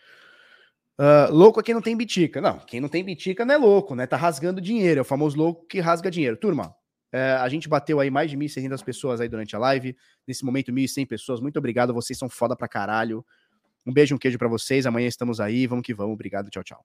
Uh, louco é quem não tem bitica. Não, quem não tem bitica não é louco, né? Tá rasgando dinheiro. É o famoso louco que rasga dinheiro. Turma, é, a gente bateu aí mais de 1.600 pessoas aí durante a live. Nesse momento, 1.100 pessoas. Muito obrigado, vocês são foda pra caralho. Um beijo, um queijo para vocês. Amanhã estamos aí. Vamos que vamos. Obrigado, tchau, tchau.